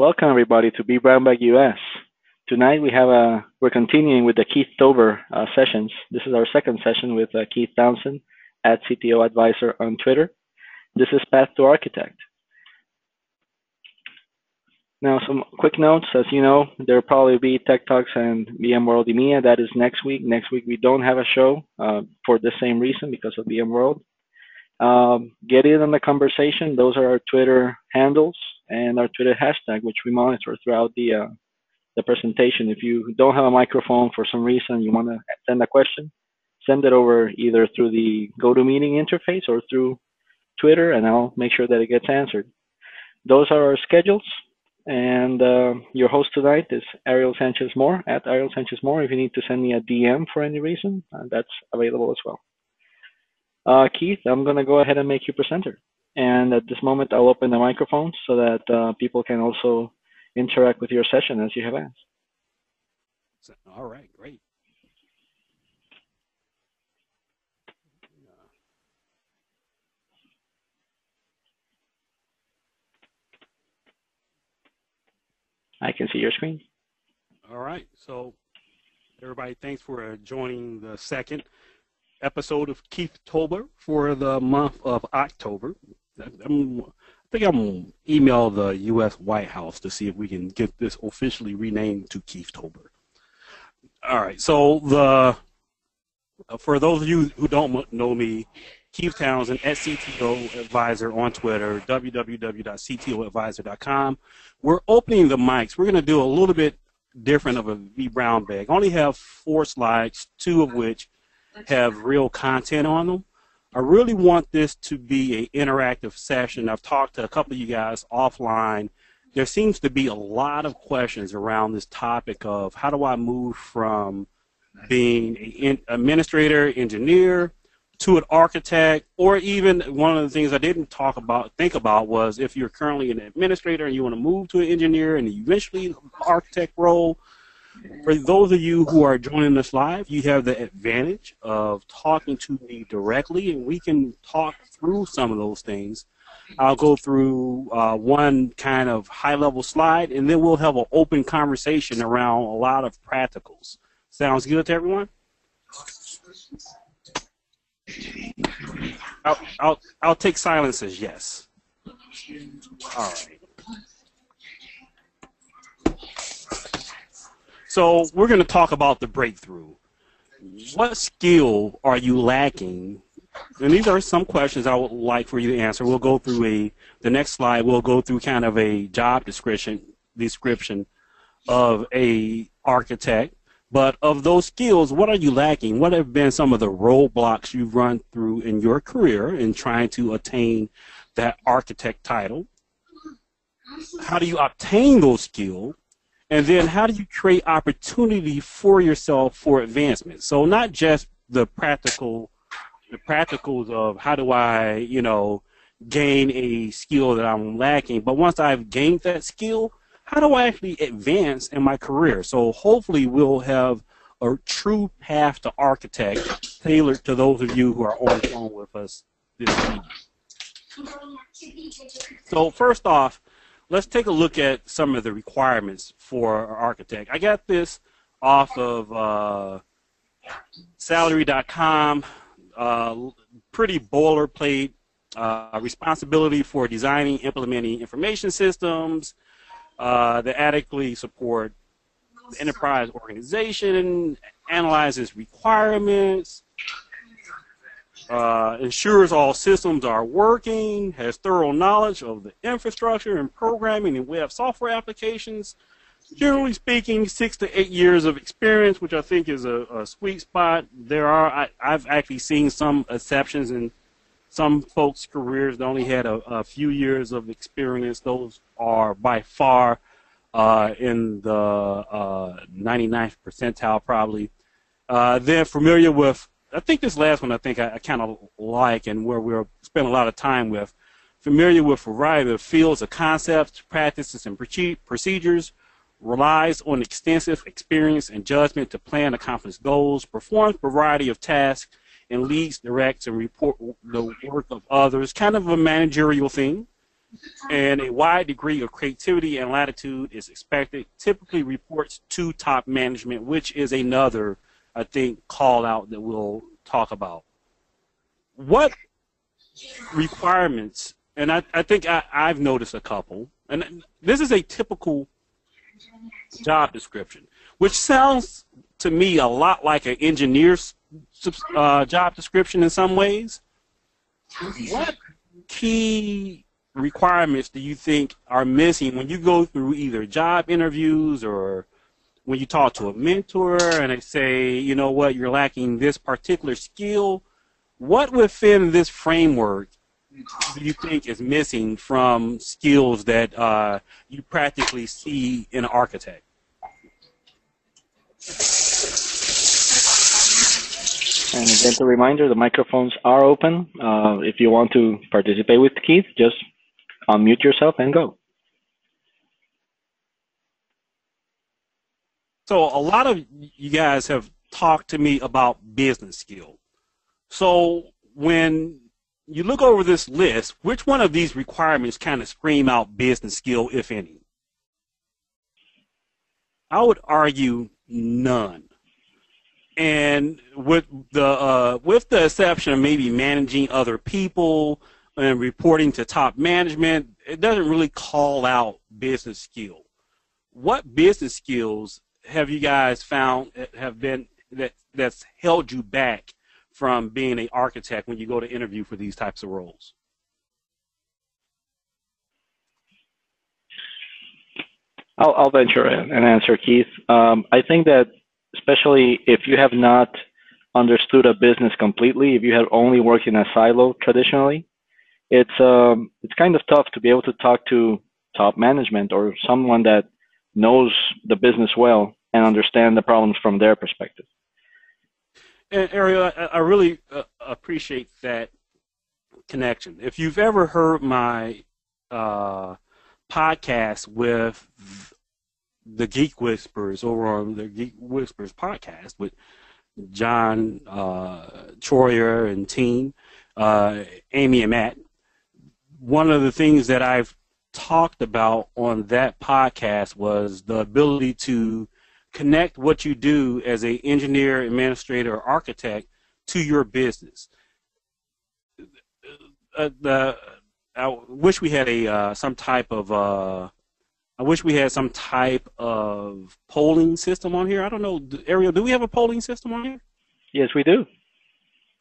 Welcome everybody to V Brown Bag US. Tonight we have a we're continuing with the Keith Tober uh, sessions. This is our second session with uh, Keith Townsend at CTO Advisor on Twitter. This is Path to Architect. Now some quick notes. As you know, there will probably be Tech Talks and VMworld EMEA. That is next week. Next week we don't have a show uh, for the same reason because of VMworld. Um, get in on the conversation. Those are our Twitter handles and our Twitter hashtag, which we monitor throughout the uh, the presentation. If you don't have a microphone for some reason, you want to send a question, send it over either through the GoToMeeting interface or through Twitter, and I'll make sure that it gets answered. Those are our schedules. And uh, your host tonight is Ariel Sanchez Mora at Ariel Sanchez Moore. If you need to send me a DM for any reason, uh, that's available as well. Uh, Keith, I'm going to go ahead and make you presenter. And at this moment, I'll open the microphone so that uh, people can also interact with your session as you have asked. All right, great. I can see your screen. All right, so everybody, thanks for joining the second episode of Keith Tober for the month of October. I'm, i think I'm going to email the U.S. White House to see if we can get this officially renamed to Keith Tober. All right, so the uh, for those of you who don't know me, Keith Townsend at CTO Advisor on Twitter, www.ctoadvisor.com. We're opening the mics. We're going to do a little bit different of a V Brown bag. I only have four slides, two of which have real content on them. I really want this to be an interactive session. I've talked to a couple of you guys offline. There seems to be a lot of questions around this topic of how do I move from being an administrator, engineer, to an architect, or even one of the things I didn't talk about, think about was if you're currently an administrator and you want to move to an engineer and eventually architect role, for those of you who are joining us live, you have the advantage of talking to me directly, and we can talk through some of those things. I'll go through uh, one kind of high-level slide, and then we'll have an open conversation around a lot of practicals. Sounds good to everyone? I'll, I'll, I'll take silences, yes. All right. So we're going to talk about the breakthrough. What skill are you lacking? And these are some questions I would like for you to answer. We'll go through a the next slide. We'll go through kind of a job description description of a architect. But of those skills, what are you lacking? What have been some of the roadblocks you've run through in your career in trying to attain that architect title? How do you obtain those skills? And then how do you create opportunity for yourself for advancement? So not just the practical, the practicals of how do I, you know, gain a skill that I'm lacking, but once I've gained that skill, how do I actually advance in my career? So hopefully we'll have a true path to architect tailored to those of you who are on the phone with us this week. So first off, let's take a look at some of the requirements for an architect. I got this off of uh, salary.com, uh, pretty boilerplate uh, responsibility for designing, implementing information systems uh, that adequately support the enterprise organization, analyzes requirements, uh, ensures all systems are working, has thorough knowledge of the infrastructure and programming and web software applications. Generally speaking, six to eight years of experience, which I think is a, a sweet spot. There are, I, have actually seen some exceptions in some folks' careers that only had a, a few years of experience. Those are by far uh, in the uh, 99th percentile, probably. Uh, they're familiar with I think this last one I think I, I kind of like and where we're spending a lot of time with. Familiar with a variety of fields of concepts, practices, and procedures, relies on extensive experience and judgment to plan, accomplish goals, performs a variety of tasks, and leads, directs, and report the work of others. Kind of a managerial thing. and a wide degree of creativity and latitude is expected. Typically reports to top management, which is another, I think, call out that we'll talk about. What requirements, and I, I think I, I've noticed a couple, and this is a typical job description, which sounds to me a lot like an engineer's uh, job description in some ways. What key requirements do you think are missing when you go through either job interviews or when you talk to a mentor and they say, you know what, you're lacking this particular skill? What within this framework do you think is missing from skills that uh, you practically see in an architect? And a gentle reminder, the microphones are open. Uh, if you want to participate with Keith, just unmute yourself and go. So a lot of you guys have talked to me about business skill. So when you look over this list, which one of these requirements kind of scream out business skill, if any? I would argue none. And with the uh, with the exception of maybe managing other people and reporting to top management, it doesn't really call out business skill. What business skills have you guys found have been that that's held you back from being an architect when you go to interview for these types of roles? I'll, I'll venture an answer, Keith. Um, I think that especially if you have not understood a business completely, if you have only worked in a silo traditionally, it's um, it's kind of tough to be able to talk to top management or someone that knows the business well and understand the problems from their perspective. And Ariel, I, I really uh, appreciate that connection. If you've ever heard my uh, podcast with the Geek Whisperers over on the Geek Whisperers podcast with John uh, Troyer and team, uh, Amy and Matt. One of the things that I've talked about on that podcast was the ability to connect what you do as an engineer, administrator, or architect to your business. Uh, the, I wish we had a uh, some type of uh, I wish we had some type of polling system on here. I don't know, Ariel. Do we have a polling system on here? Yes, we do.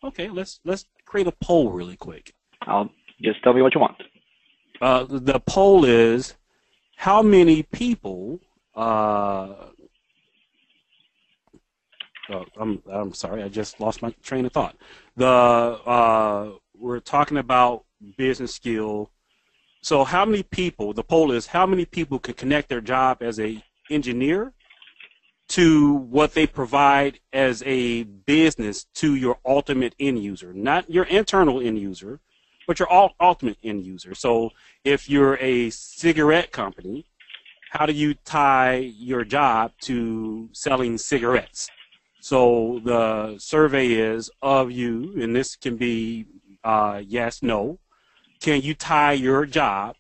Okay, let's let's create a poll really quick. I'll just tell me what you want. Uh, the poll is how many people. Uh, oh, I'm I'm sorry, I just lost my train of thought. The uh, we're talking about business skill so how many people, the poll is how many people can connect their job as a engineer to what they provide as a business to your ultimate end user, not your internal end user, but your ultimate end user. So if you're a cigarette company, how do you tie your job to selling cigarettes? So the survey is of you, and this can be uh, yes, no can you tie your job,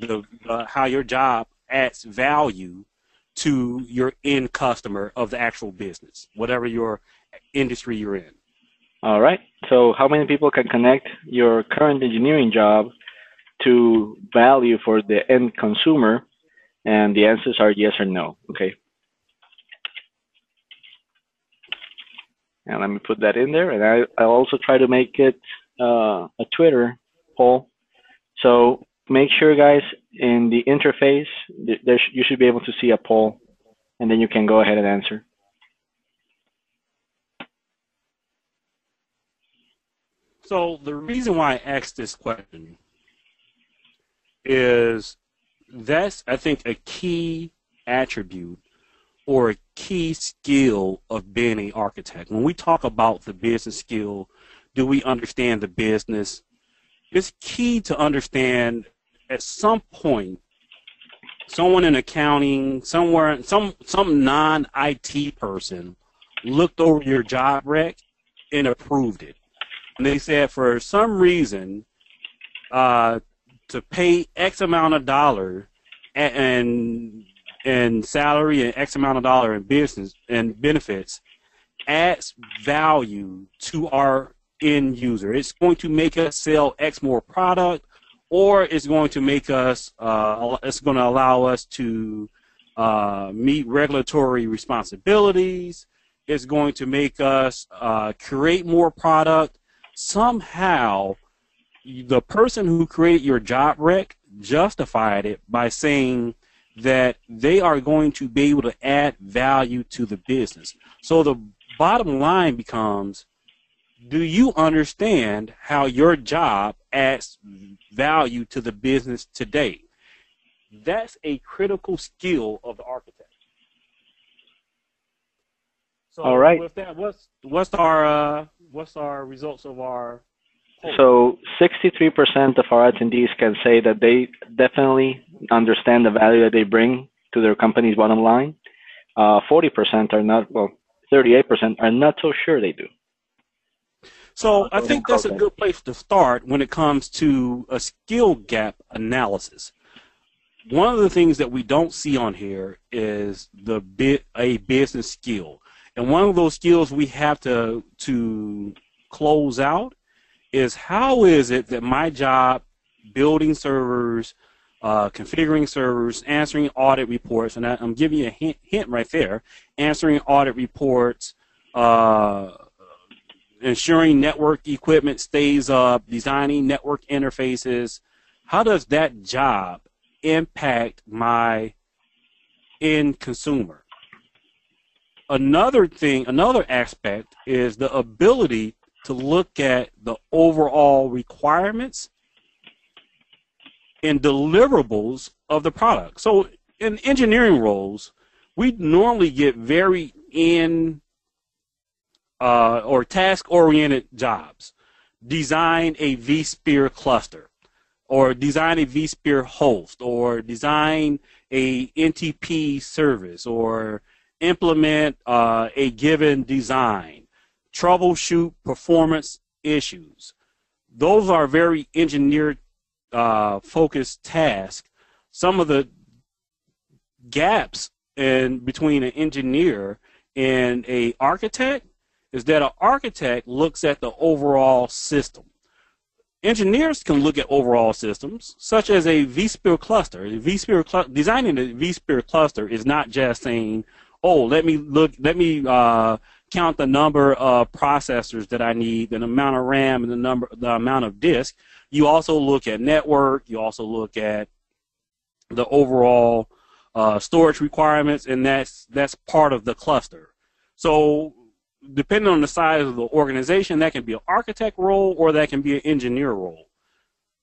the uh, how your job adds value to your end customer of the actual business, whatever your industry you're in? All right. So, how many people can connect your current engineering job to value for the end consumer? And the answers are yes or no. Okay. And let me put that in there. And I, I'll also try to make it uh, a Twitter poll. So make sure, guys, in the interface, there you should be able to see a poll, and then you can go ahead and answer. So the reason why I asked this question is that's, I think, a key attribute or a key skill of being an architect. When we talk about the business skill, do we understand the business? it's key to understand at some point someone in accounting somewhere some some non-IT person looked over your job rec and approved it. And they said for some reason uh, to pay X amount of dollar and and salary and X amount of dollar in business and benefits adds value to our end user. It's going to make us sell X more product, or it's going to make us. Uh, it's going to allow us to uh, meet regulatory responsibilities. It's going to make us uh, create more product. Somehow, the person who created your job rec justified it by saying that they are going to be able to add value to the business. So the bottom line becomes do you understand how your job adds value to the business today? That's a critical skill of the architect. So All right. With that, what's what's our uh, what's our results of our poll? So 63% of our attendees can say that they definitely understand the value that they bring to their company's bottom line. Uh, 40% are not, well, 38% are not so sure they do. So I think that's a good place to start when it comes to a skill gap analysis. One of the things that we don't see on here is the bit a business skill, and one of those skills we have to to close out is how is it that my job building servers, uh, configuring servers, answering audit reports, and I, am giving you a hint, hint right there, answering audit reports. Uh, ensuring network equipment stays up, designing network interfaces. How does that job impact my end consumer? Another thing, another aspect is the ability to look at the overall requirements and deliverables of the product. So in engineering roles, we normally get very in uh, or task-oriented jobs. Design a vSphere cluster, or design a vSphere host, or design a NTP service, or implement uh, a given design, troubleshoot performance issues. Those are very engineer uh, focused tasks. Some of the gaps in between an engineer and a architect is that an architect looks at the overall system. Engineers can look at overall systems, such as a vSphere cluster. A vSphere cl- designing a vSphere cluster is not just saying, "Oh, let me look, let me uh, count the number of processors that I need, the amount of RAM, and the number, the amount of disk." You also look at network. You also look at the overall uh, storage requirements, and that's that's part of the cluster. So depending on the size of the organization, that can be an architect role or that can be an engineer role.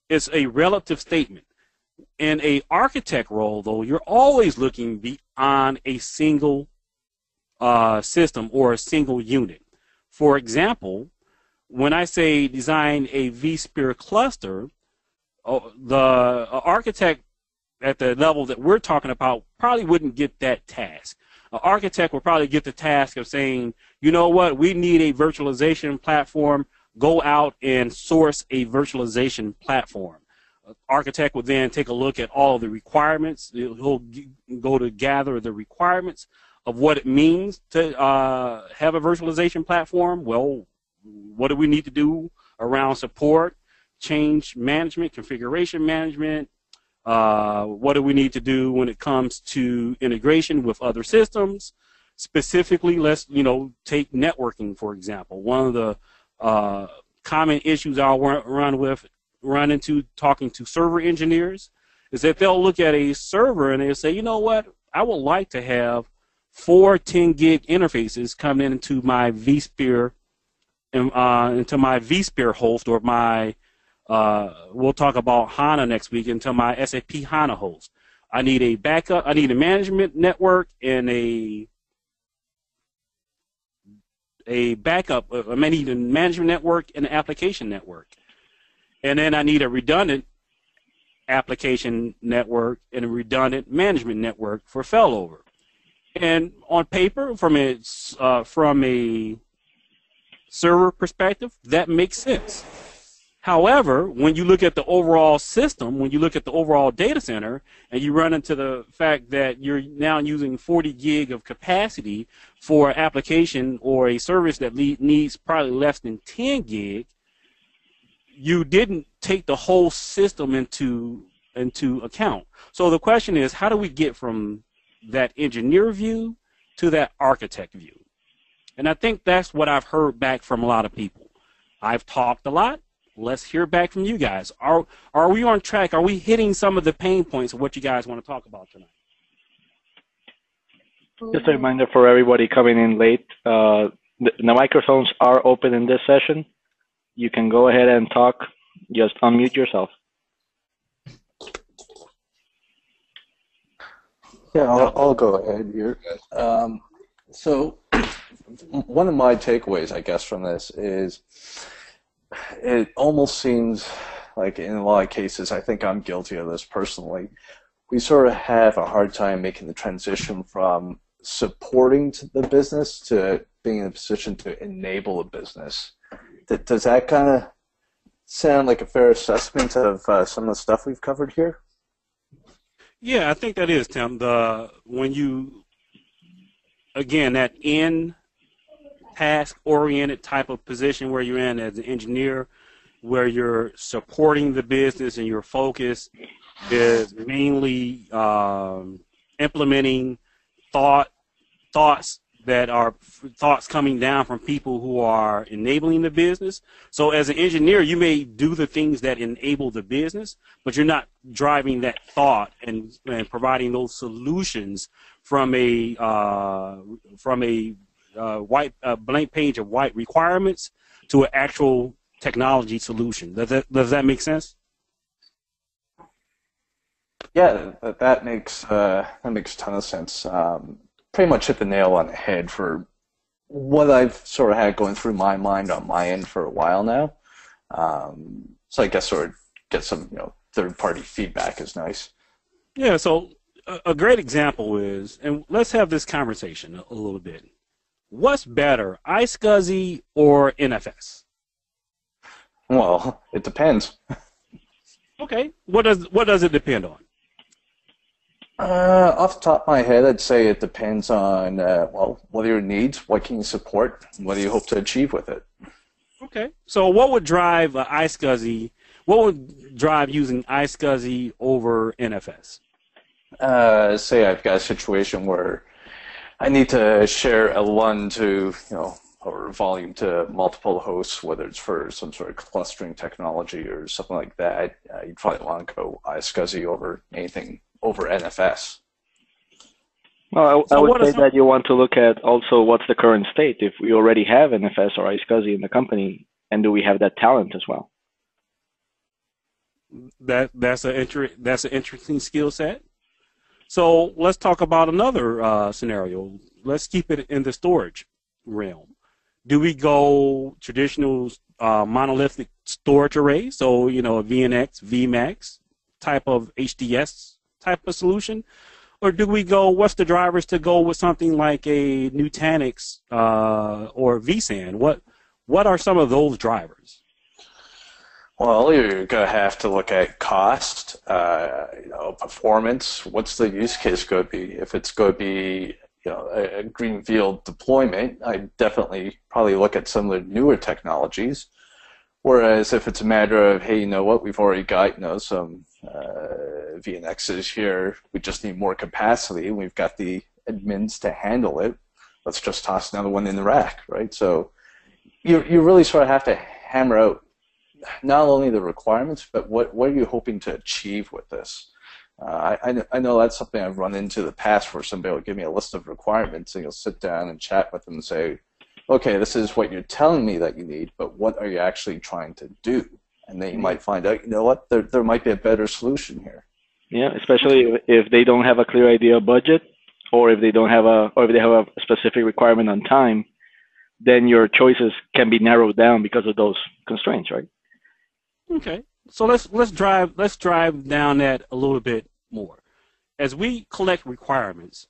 It's a relative statement. In a architect role, though, you're always looking beyond a single uh, system or a single unit. For example, when I say design a vSphere cluster, uh, the uh, architect at the level that we're talking about probably wouldn't get that task. An architect will probably get the task of saying, you know what, we need a virtualization platform. Go out and source a virtualization platform. Architect would then take a look at all the requirements. He'll go to gather the requirements of what it means to uh, have a virtualization platform. Well, what do we need to do around support, change management, configuration management, uh, what do we need to do when it comes to integration with other systems? Specifically, let's you know take networking for example. One of the uh, common issues I'll run with, run into talking to server engineers, is that they'll look at a server and they'll say, you know what, I would like to have four 10 gig interfaces coming into my vSphere, uh, into my vSphere host or my uh, we'll talk about HANA next week into my SAP HANA host. I need a backup. I need a management network and a a backup. Uh, I need a management network and an application network, and then I need a redundant application network and a redundant management network for failover. And on paper, from a uh, from a server perspective, that makes sense. However, when you look at the overall system, when you look at the overall data center, and you run into the fact that you're now using 40 gig of capacity for an application or a service that le- needs probably less than 10 gig, you didn't take the whole system into into account. So the question is, how do we get from that engineer view to that architect view? And I think that's what I've heard back from a lot of people. I've talked a lot let's hear back from you guys. Are are we on track? Are we hitting some of the pain points of what you guys want to talk about tonight? Just a reminder for everybody coming in late, uh, the, the microphones are open in this session. You can go ahead and talk. Just unmute yourself. Yeah, I'll, I'll go ahead here. Um, so, one of my takeaways, I guess, from this is it almost seems like in a lot of cases, I think I'm guilty of this personally. We sort of have a hard time making the transition from supporting the business to being in a position to enable a business. Does that kind of sound like a fair assessment of uh, some of the stuff we've covered here? Yeah, I think that is Tim. The when you again that in task oriented type of position where you're in as an engineer, where you're supporting the business and your focus is mainly um, implementing thought thoughts that are thoughts coming down from people who are enabling the business. So as an engineer, you may do the things that enable the business, but you're not driving that thought and, and providing those solutions from a uh, from a uh, white blank page of white requirements to an actual technology solution. Does that does that make sense? Yeah, that, that makes uh, that makes a ton of sense. Um, pretty much hit the nail on the head for what I've sort of had going through my mind on my end for a while now. Um, so I guess sort of get some you know third party feedback is nice. Yeah. So a, great example is, and let's have this conversation a, a little bit what's better, iSCSI or NFS? Well, it depends. Okay. What does what does it depend on? Uh, off the top of my head, I'd say it depends on uh, well, what are your needs, what can you support, what do you hope to achieve with it. Okay. So, what would drive uh, iSCSI? What would drive using iSCSI over NFS? Uh, say I've got a situation where I need to share LUN to, you know, or volume to multiple hosts, whether it's for some sort of clustering technology or something like that, uh, you'd probably want to go iSCSI over anything over NFS. Well, I, So I would say that you want to look at also what's the current state. If we already have NFS or iSCSI in the company, and do we have that talent as well? That that's a inter- that's an interesting skill set. So let's talk about another uh, scenario. Let's keep it in the storage realm. Do we go traditional uh, monolithic storage array? So you know, a VNX, VMAX type of HDS type of solution, or do we go? What's the drivers to go with something like a Nutanix uh, or vSAN? What what are some of those drivers? Well, you're going to have to look at cost, uh, you know, performance. What's the use case going to be? If it's going to be, you know, a, a greenfield deployment, I definitely probably look at some of the newer technologies. Whereas if it's a matter of, hey, you know what, we've already got, you know, some uh, VNXs here, we just need more capacity, and we've got the admins to handle it. Let's just toss another one in the rack, right? So you you really sort of have to hammer out not only the requirements, but what, what are you hoping to achieve with this? Uh, I, I know that's something I've run into in the past where somebody will give me a list of requirements and you'll sit down and chat with them and say, okay, this is what you're telling me that you need, but what are you actually trying to do? And then you hmm. might find out, you know what, there, there might be a better solution here. Yeah, especially if, if they don't have a clear idea of budget, or if they don't have a, or if they have a specific requirement on time, then your choices can be narrowed down because of those constraints, right? Okay. So let's let's drive let's drive down that a little bit more. As we collect requirements,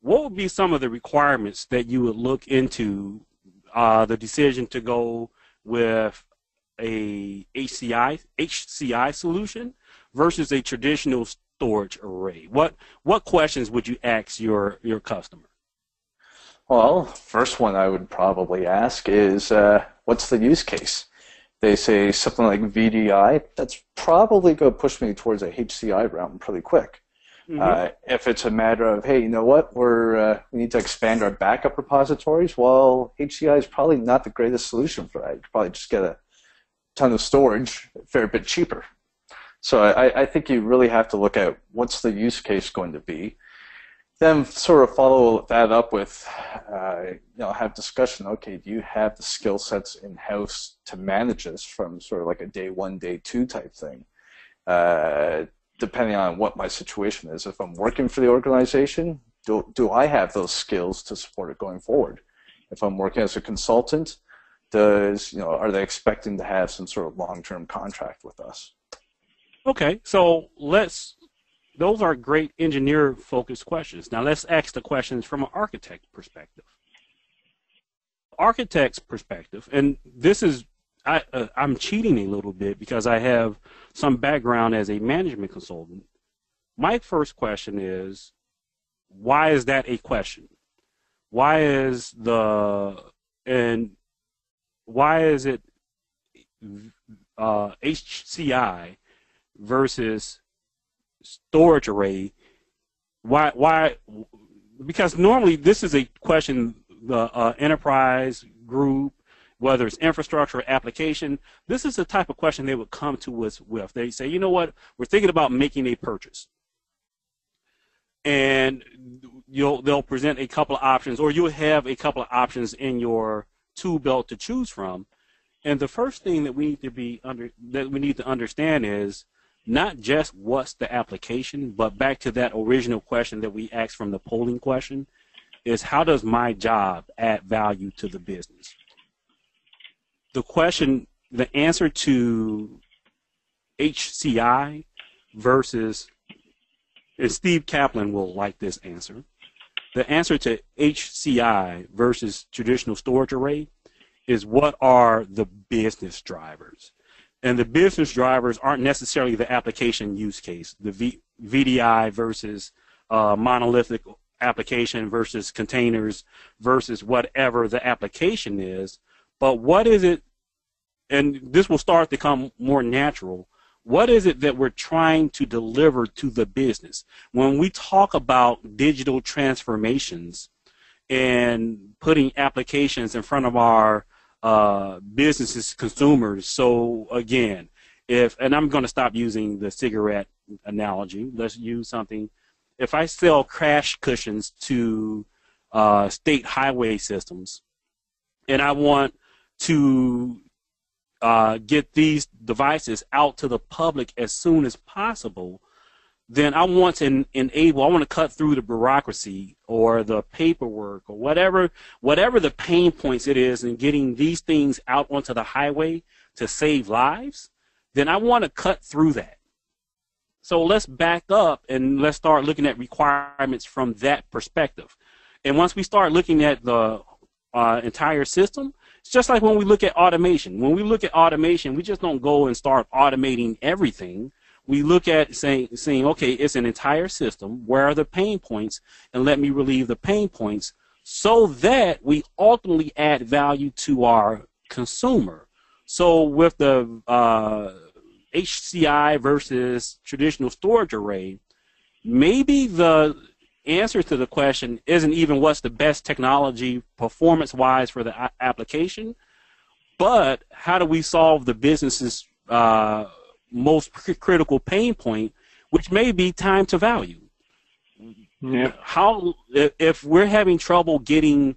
what would be some of the requirements that you would look into uh, the decision to go with a HCI HCI solution versus a traditional storage array? What what questions would you ask your your customer? Well, first one I would probably ask is uh, what's the use case? They say something like VDI, that's probably going to push me towards a HCI route pretty quick. Mm-hmm. Uh, if it's a matter of, hey, you know what, we're uh, we need to expand our backup repositories, well, HCI is probably not the greatest solution for that. You could probably just get a ton of storage, a fair bit cheaper. So I, I think you really have to look at what's the use case going to be, then sort of follow that up with, uh, you know, have discussion. Okay, do you have the skill sets in house to manage this from sort of like a day one, day two type thing? Uh, depending on what my situation is. If I'm working for the organization, do, do I have those skills to support it going forward? If I'm working as a consultant, does you know are they expecting to have some sort of long-term contract with us? Okay, so let's those are great engineer focused questions. Now let's ask the questions from an architect perspective. Architect's perspective, and this is I, uh, I'm cheating a little bit because I have some background as a management consultant. My first question is, why is that a question? Why is the and why is it uh, HCI versus storage array, why why because normally this is a question the uh, enterprise group whether it's infrastructure or application this is the type of question they would come to us with. They say you know what? We're thinking about making a purchase. And you'll they'll present a couple of options or you'll have a couple of options in your tool belt to choose from. And the first thing that we need to be under that we need to understand is not just what's the application, but back to that original question that we asked from the polling question is how does my job add value to the business? The question, the answer to HCI versus, and Steve Kaplan will like this answer. The answer to HCI versus traditional storage array is what are the business drivers? and the business drivers aren't necessarily the application use case. The v, VDI versus uh, monolithic application versus containers versus whatever the application is. But what is it? And this will start to come more natural. What is it that we're trying to deliver to the business? When we talk about digital transformations and putting applications in front of our uh, businesses, consumers. So again, if and I'm going to stop using the cigarette analogy. Let's use something. If I sell crash cushions to uh, state highway systems, and I want to uh, get these devices out to the public as soon as possible, then I want to enable, I want to cut through the bureaucracy or the paperwork or whatever, whatever the pain points it is in getting these things out onto the highway to save lives, then I want to cut through that. So let's back up and let's start looking at requirements from that perspective. And once we start looking at the uh, entire system, it's just like when we look at automation. When we look at automation, we just don't go and start automating everything we look at saying, saying, okay, it's an entire system. Where are the pain points? And let me relieve the pain points so that we ultimately add value to our consumer. So with the uh, HCI versus traditional storage array, maybe the answer to the question isn't even what's the best technology performance wise for the application, but how do we solve the business's uh, most critical pain point, which may be time to value. Yeah. How if we're having trouble getting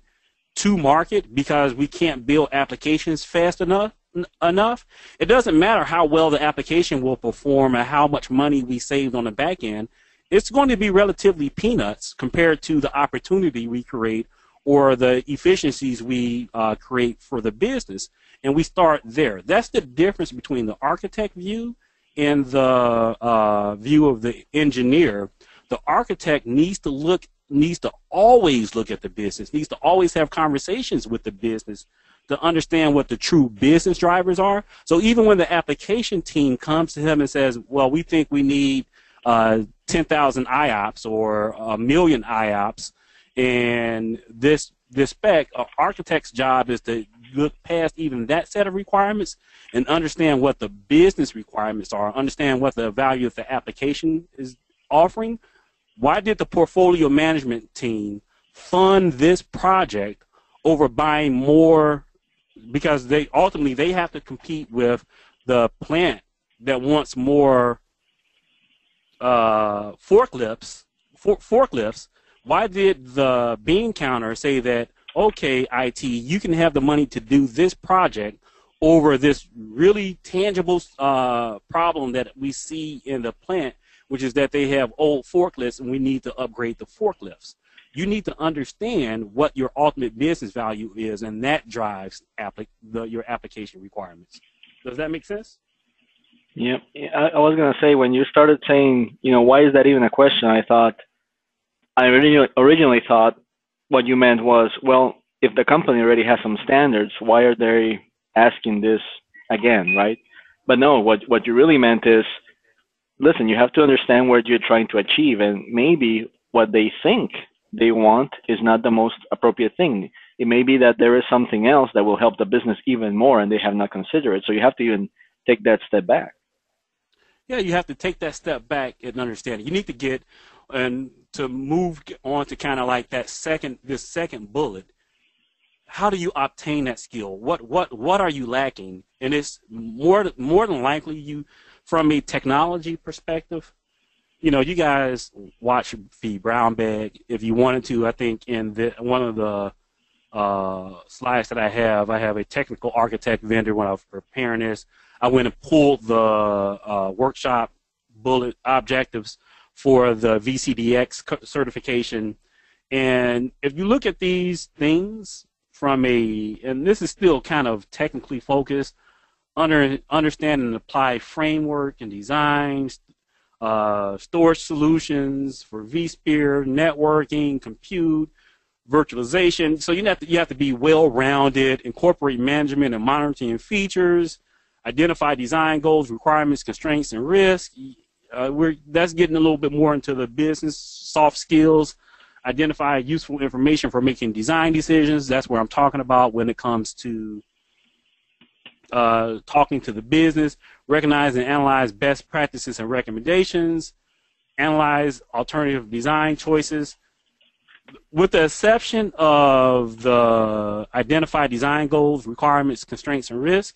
to market because we can't build applications fast enough enough, it doesn't matter how well the application will perform and how much money we saved on the back end. It's going to be relatively peanuts compared to the opportunity we create or the efficiencies we uh, create for the business. And we start there. That's the difference between the architect view and the uh, view of the engineer. The architect needs to look needs to always look at the business, needs to always have conversations with the business to understand what the true business drivers are. So even when the application team comes to him and says, "Well, we think we need uh, 10,000 IOPS or a million IOPS," and this this spec, an architect's job is to look past even that set of requirements and understand what the business requirements are, understand what the value of the application is offering. Why did the portfolio management team fund this project over buying more? Because they ultimately they have to compete with the plant that wants more uh, forklifts. For, forklifts. Why did the bean counter say that? Okay, IT, you can have the money to do this project over this really tangible uh, problem that we see in the plant, which is that they have old forklifts and we need to upgrade the forklifts. You need to understand what your ultimate business value is, and that drives applic- the, your application requirements. Does that make sense? Yeah, I, I was gonna say when you started saying, you know, why is that even a question? I thought, I originally originally thought what you meant was, well, if the company already has some standards, why are they asking this again, right? But no, what what you really meant is, listen, you have to understand what you're trying to achieve, and maybe what they think they want is not the most appropriate thing. It may be that there is something else that will help the business even more, and they have not considered it. So you have to even take that step back. Yeah, you have to take that step back and understand it. You need to get and to move on to kind of like that second this second bullet. How do you obtain that skill? What what what are you lacking? And it's more more than likely you from a technology perspective you know you guys watch V brown bag. If you wanted to i think in the one of the uh, slides that i have i have a technical architect vendor when i was preparing this i went and pulled the uh, workshop bullet objectives for the VCDX certification. And if you look at these things from a, and this is still kind of technically focused, under understand and apply framework and designs, uh, storage solutions for vSphere, networking, compute, virtualization. So you have to you have to be well-rounded, incorporate management and monitoring features, identify design goals, requirements, constraints, and risk. Uh, we're that's getting a little bit more into the business soft skills. Identify useful information for making design decisions. That's what I'm talking about when it comes to uh, talking to the business. Recognize and analyze best practices and recommendations. Analyze alternative design choices. With the exception of the identify design goals, requirements, constraints, and risk,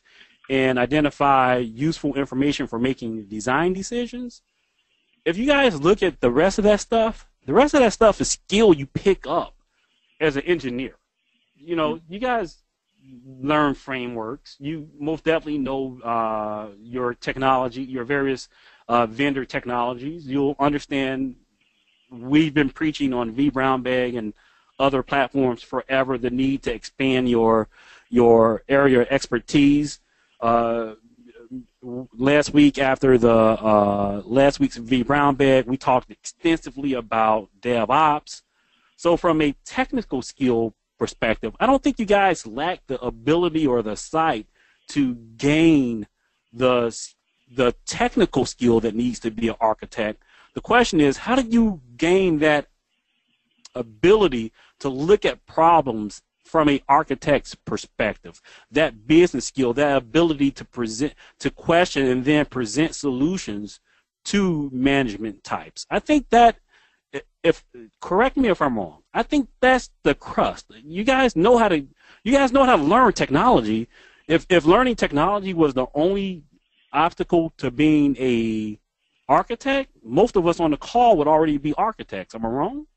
and identify useful information for making design decisions. If you guys look at the rest of that stuff, the rest of that stuff is skill you pick up as an engineer. You know, you guys learn frameworks. You most definitely know uh, your technology, your various uh, vendor technologies. You'll understand. We've been preaching on V Brown Bag and other platforms forever the need to expand your your area of expertise uh, last week after the uh, last week's V Brown we talked extensively about DevOps. So from a technical skill perspective, I don't think you guys lack the ability or the sight to gain the the technical skill that needs to be an architect. The question is, how do you gain that ability to look at problems from a architect's perspective. That business skill that ability to present to question and then present solutions to management types. I think that if correct me if i'm wrong i think that's the crust. You guys know how to you guys know how to learn technology. If if learning technology was the only obstacle to being a architect most of us on the call would already be architects. Am i wrong?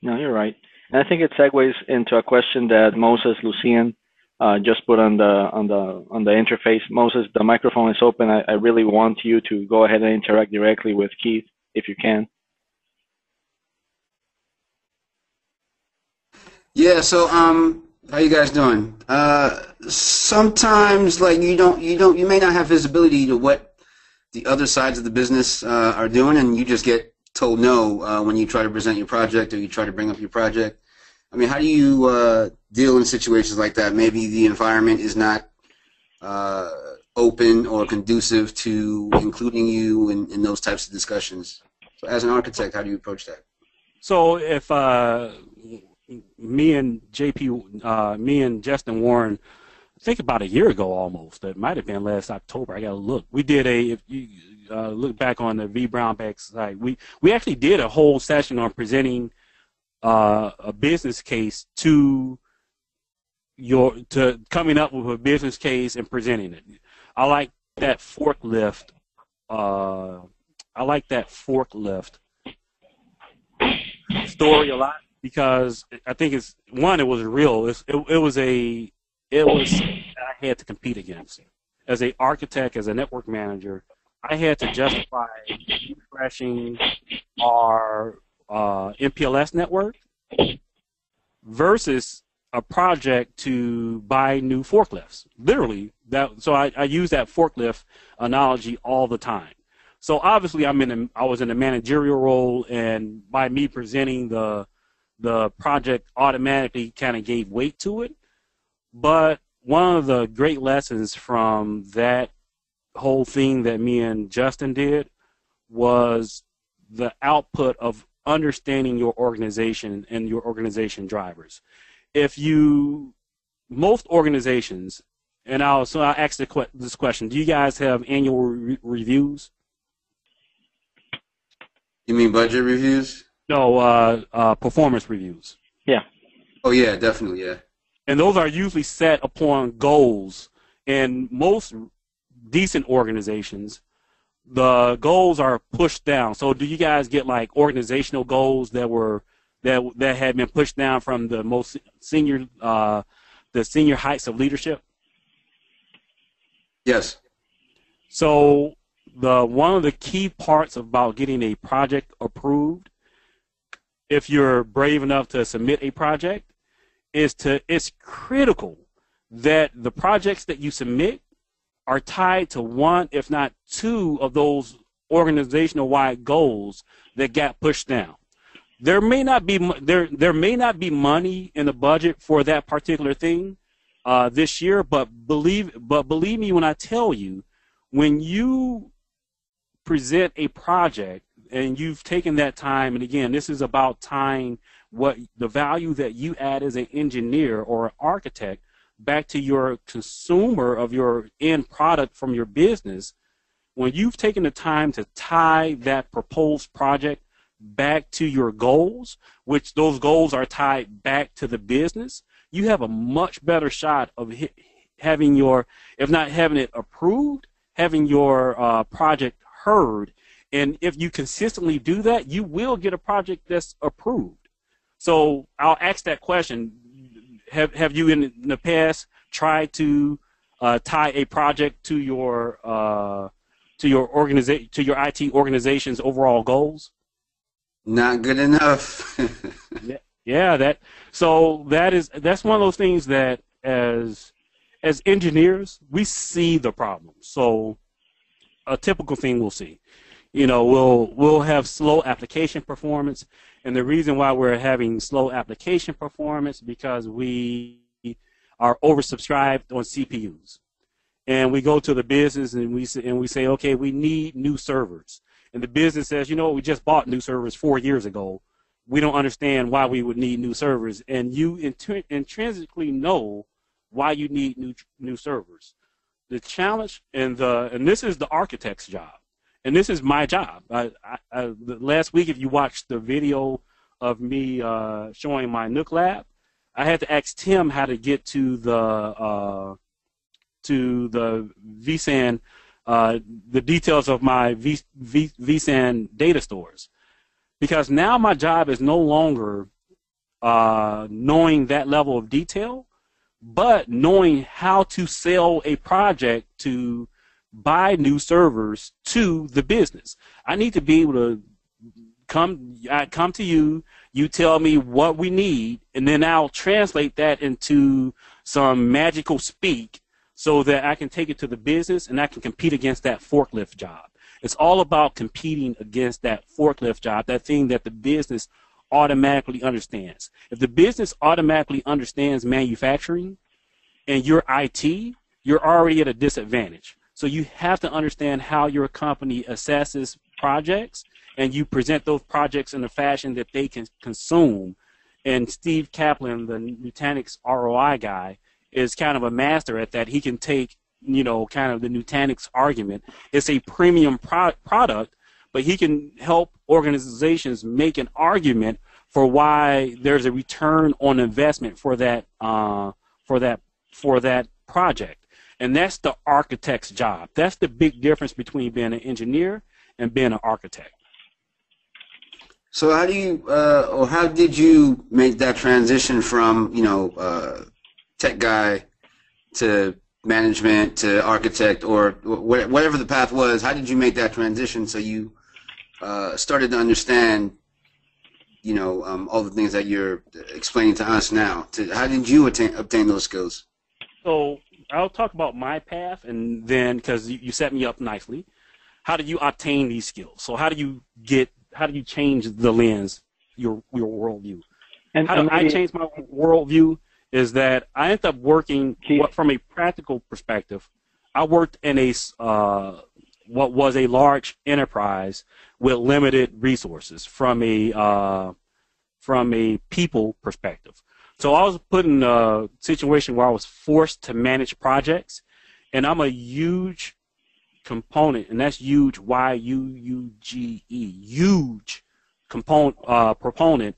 No you're right and I think it segues into a question that Moses Lucian uh, just put on the on the on the interface. Moses, the microphone is open. I, I really want you to go ahead and interact directly with Keith if you can. Yeah. So, um, how you guys doing? Uh, sometimes, like you don't, you don't, you may not have visibility to what the other sides of the business uh, are doing, and you just get told no uh, when you try to present your project or you try to bring up your project. I mean, how do you uh, deal in situations like that? Maybe the environment is not uh, open or conducive to including you in, in those types of discussions. So, as an architect, how do you approach that? So if uh, me and JP, uh, me and Justin Warren, I think about a year ago almost, it might have been last October. I got to look. We did a, if you uh, look back on the V Brown Bag site, we we actually did a whole session on presenting uh, a business case to your to coming up with a business case and presenting it. I like that forklift. Uh, I like that forklift story a lot because I think it's one. It was real. It's, it, it was a. It was I had to compete against as a architect, as a network manager. I had to justify refreshing our uh, MPLS network versus a project to buy new forklifts. Literally, that. So I, I use that forklift analogy all the time. So obviously, I'm in. A, I was in a managerial role, and by me presenting the the project, automatically kind of gave weight to it. But one of the great lessons from that whole thing that me and Justin did was the output of understanding your organization and your organization drivers. If you, most organizations, and I'll so I'll ask the, que- this question: Do you guys have annual re- reviews? You mean budget reviews? No, uh, uh, performance reviews. Yeah. Oh yeah, definitely, yeah. And those are usually set upon goals. And most decent organizations, the goals are pushed down. So do you guys get like organizational goals that were that that had been pushed down from the most senior uh, the senior heights of leadership? Yes. So the one of the key parts about getting a project approved, if you're brave enough to submit a project, is to it's critical that the projects that you submit are tied to one, if not two, of those organizational wide goals that got pushed down. There may not be there there may not be money in the budget for that particular thing uh, this year, but believe but believe me when I tell you, when you present a project and you've taken that time, and again, this is about tying what the value that you add as an engineer or an architect back to your consumer of your end product from your business. When you've taken the time to tie that proposed project back to your goals, which those goals are tied back to the business, you have a much better shot of having your, if not having it approved, having your uh, project heard. And if you consistently do that, you will get a project that's approved. So I'll ask that question: Have have you in the past tried to uh, tie a project to your uh, to your organization to your IT organization's overall goals? Not good enough. Yeah, that so that is that's one of those things that as as engineers we see the problem. So a typical thing we'll see. You know, we'll we'll have slow application performance, and the reason why we're having slow application performance because we are oversubscribed on CPUs, and we go to the business and we say, and we say, okay, we need new servers, and the business says, you know, we just bought new servers four years ago. We don't understand why we would need new servers, and you intr- intrinsically know why you need new new servers. The challenge and the and this is the architect's job, and this is my job. I, I, I, last week, if you watched the video of me uh, showing my NUC lab, I had to ask Tim how to get to the uh, to the vSAN, uh, the details of my v, v, vSAN data stores because now my job is no longer uh, knowing that level of detail, but knowing how to sell a project to buy new servers to the business. I need to be able to come. I come to you. You tell me what we need, and then I'll translate that into some magical speak so that I can take it to the business and I can compete against that forklift job. It's all about competing against that forklift job, that thing that the business automatically understands. If the business automatically understands manufacturing and you're IT, you're already at a disadvantage. So you have to understand how your company assesses projects and you present those projects in a fashion that they can consume. And Steve Kaplan, the Nutanix ROI guy, is kind of a master at that. He can take, you know, kind of the Nutanix argument. It's a premium pro- product, but he can help organizations make an argument for why there's a return on investment for that uh, for that for that project. And that's the architect's job. That's the big difference between being an engineer and being an architect. So how do you, uh, or how did you make that transition from, you know, uh, tech guy to management to architect or wh- whatever the path was? How did you make that transition so you uh, started to understand, you know, um, all the things that you're explaining to us now? To, how did you attain, obtain those skills? So I'll talk about my path, and then because you, you set me up nicely, how do you obtain these skills? So how do you get? How do you change the lens, your your worldview? And, How do I change my worldview? Is that I ended up working what, from a practical perspective. I worked in a uh, what was a large enterprise with limited resources from a uh, from a people perspective. So I was put in a situation where I was forced to manage projects, and I'm a huge component, and that's huge. Y U U G E, huge component uh, proponent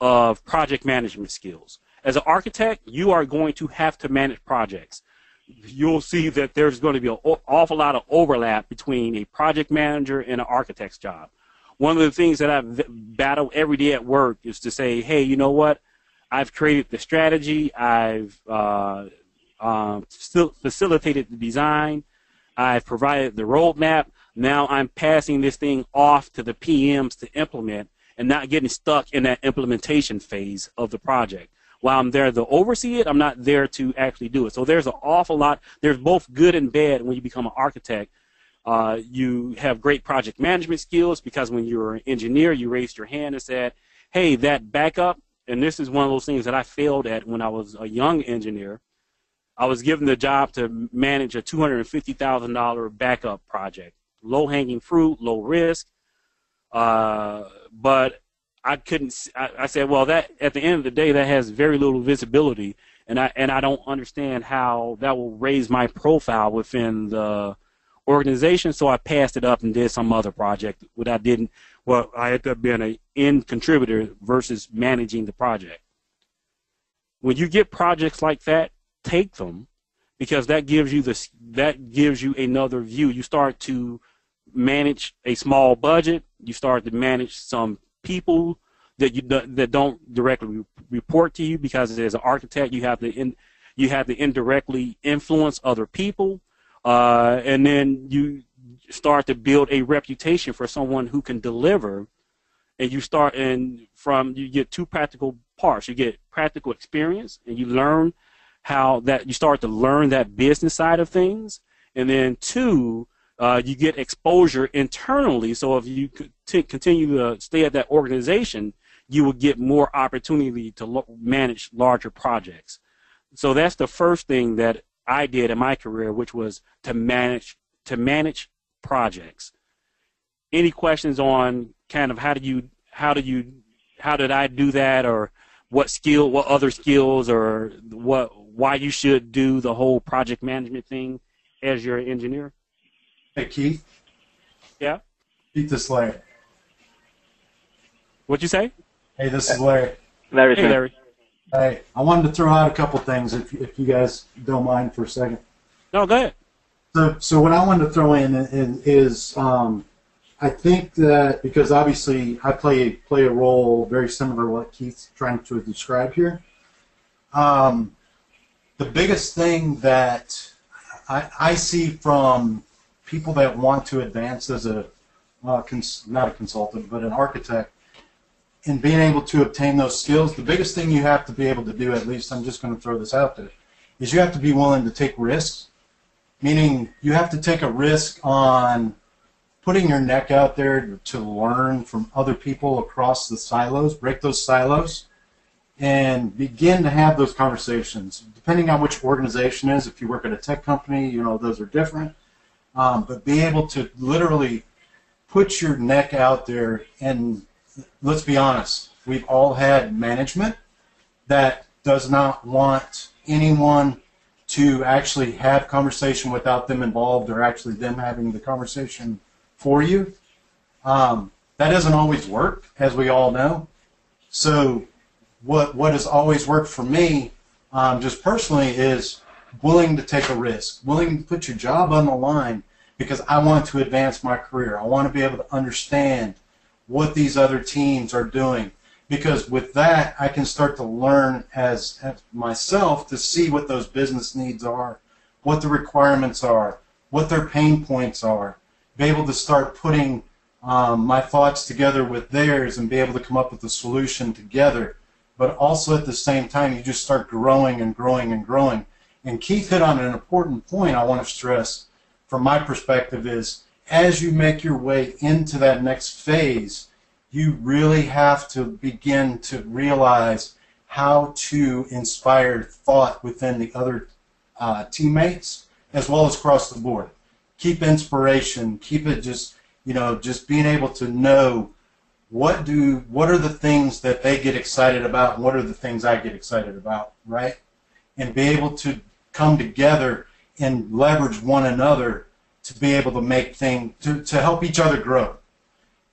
of project management skills. As an architect, you are going to have to manage projects. You'll see that there's going to be an awful lot of overlap between a project manager and an architect's job. One of the things that I battle every day at work is to say, hey, you know what? I've created the strategy. I've uh, um, facil- facilitated the design. I've provided the roadmap. Now I'm passing this thing off to the PMs to implement and not getting stuck in that implementation phase of the project. While I'm there to oversee it, I'm not there to actually do it. So there's an awful lot. There's both good and bad when you become an architect. Uh, you have great project management skills because when you're an engineer, you raised your hand and said, hey, that backup, and this is one of those things that I failed at when I was a young engineer. I was given the job to manage a $250,000 backup project. Low hanging fruit, low risk. Uh, but I couldn't. I, I said, well, that at the end of the day, that has very little visibility, and I and I don't understand how that will raise my profile within the organization. So I passed it up and did some other project. What I didn't. Well, I ended up being an end contributor versus managing the project. When you get projects like that, take them because that gives you the that gives you another view. You start to manage a small budget. You start to manage some people that you that don't directly report to you because as an architect you have to in, you have to indirectly influence other people, uh, and then you start to build a reputation for someone who can deliver. And you start and from you get two practical parts. You get practical experience, and you learn how that you start to learn that business side of things, and then two, uh, you get exposure internally. So if you t- continue to stay at that organization, you will get more opportunity to lo- manage larger projects. So that's the first thing that I did in my career, which was to manage to manage projects. Any questions on kind of how do you how do you how did I do that or what skill what other skills or what why you should do the whole project management thing as your engineer? Hey, Keith. Yeah. Keith, this is Larry. What'd you say? Hey, this is Larry. Larry, Hey, Larry. Hey, I wanted to throw out a couple things if, if you guys don't mind for a second. No, go ahead. So, so what I wanted to throw in is, um, I think that because obviously I play play a role very similar to what Keith's trying to describe here. Um, the biggest thing that I, I see from people that want to advance as a uh, cons- not a consultant but an architect and being able to obtain those skills, the biggest thing you have to be able to do, at least I'm just going to throw this out there, is you have to be willing to take risks meaning you have to take a risk on putting your neck out there to learn from other people across the silos, break those silos, and begin to have those conversations. Depending on which organization is, if you work at a tech company, you know those are different. Um, but be able to literally put your neck out there and let's be honest, we've all had management that does not want anyone to actually have conversation without them involved or actually them having the conversation for you. Um, that doesn't always work, as we all know. So, what what has always worked for me, um, just personally, is willing to take a risk, willing to put your job on the line because I want to advance my career. I want to be able to understand what these other teams are doing because with that I can start to learn as, as myself to see what those business needs are, what the requirements are, what their pain points are, be able to start putting um, my thoughts together with theirs and be able to come up with a solution together. But also at the same time, you just start growing and growing and growing. And Keith hit on an important point I want to stress from my perspective is as you make your way into that next phase, you really have to begin to realize how to inspire thought within the other uh, teammates as well as across the board. Keep inspiration, keep it just, you know, just being able to know what do what are the things that they get excited about and what are the things I get excited about, right? And be able to come together and leverage one another to be able to make things to, to help each other grow.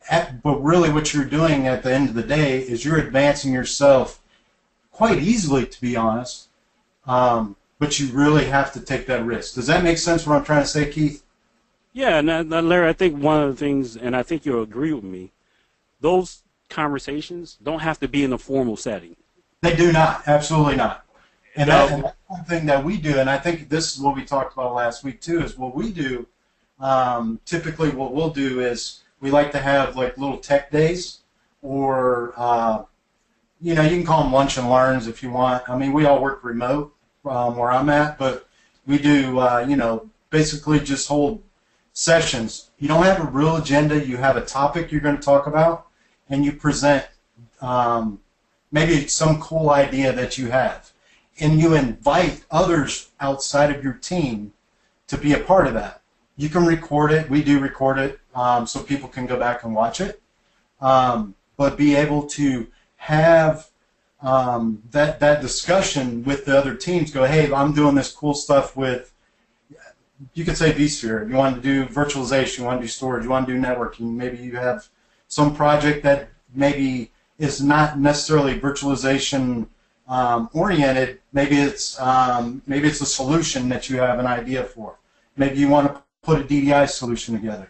At, but really, what you're doing at the end of the day is you're advancing yourself quite easily, to be honest. Um, but you really have to take that risk. Does that make sense? What I'm trying to say, Keith? Yeah, and uh, Larry, I think one of the things, and I think you'll agree with me, those conversations don't have to be in a formal setting. They do not. Absolutely not. And, that, and that's one thing that we do, and I think this is what we talked about last week too, is what we do. Um, typically, what we'll do is we like to have like little tech days, or uh, you know, you can call them lunch and learns if you want. I mean, we all work remote um, where I'm at, but we do, uh, you know, basically just hold sessions. You don't have a real agenda. You have a topic you're going to talk about, and you present um, maybe some cool idea that you have, and you invite others outside of your team to be a part of that. You can record it. We do record it um, so people can go back and watch it. Um, but be able to have um, that that discussion with the other teams. Go, hey, I'm doing this cool stuff with. You could say vSphere. You want to do virtualization. You want to do storage. You want to do networking. Maybe you have some project that maybe is not necessarily virtualization um, oriented. Maybe it's um, maybe it's a solution that you have an idea for. Maybe you want to put a DDI solution together,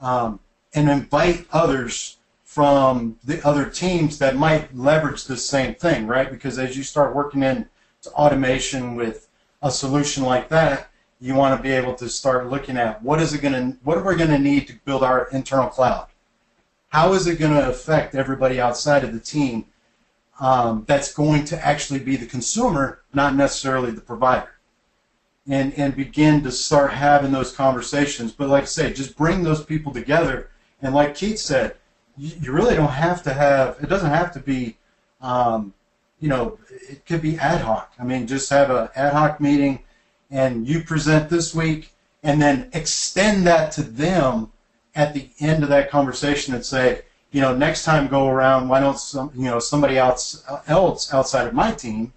um, and invite others from the other teams that might leverage the same thing, right? Because as you start working in automation with a solution like that, you want to be able to start looking at what is it going to, what are we going to need to build our internal cloud? How is it going to affect everybody outside of the team um, that's going to actually be the consumer, not necessarily the provider? And, and begin to start having those conversations. But like I say, just bring those people together. And like Keith said, you, you really don't have to have, it doesn't have to be, um, you know, it could be ad hoc. I mean, just have an ad hoc meeting and you present this week and then extend that to them at the end of that conversation and say, you know, next time go around, why don't some, you know, somebody else, else outside of my team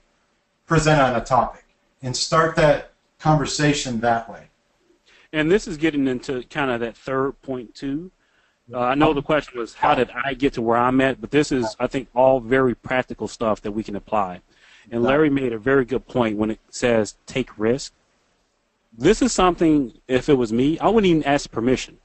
present on a topic and start that conversation that way. And this is getting into kind of that third point too. Uh, I know the question was how did I get to where I'm at, but this is I think all very practical stuff that we can apply. And Larry made a very good point when it says take risk. This is something if it was me, I wouldn't even ask permission.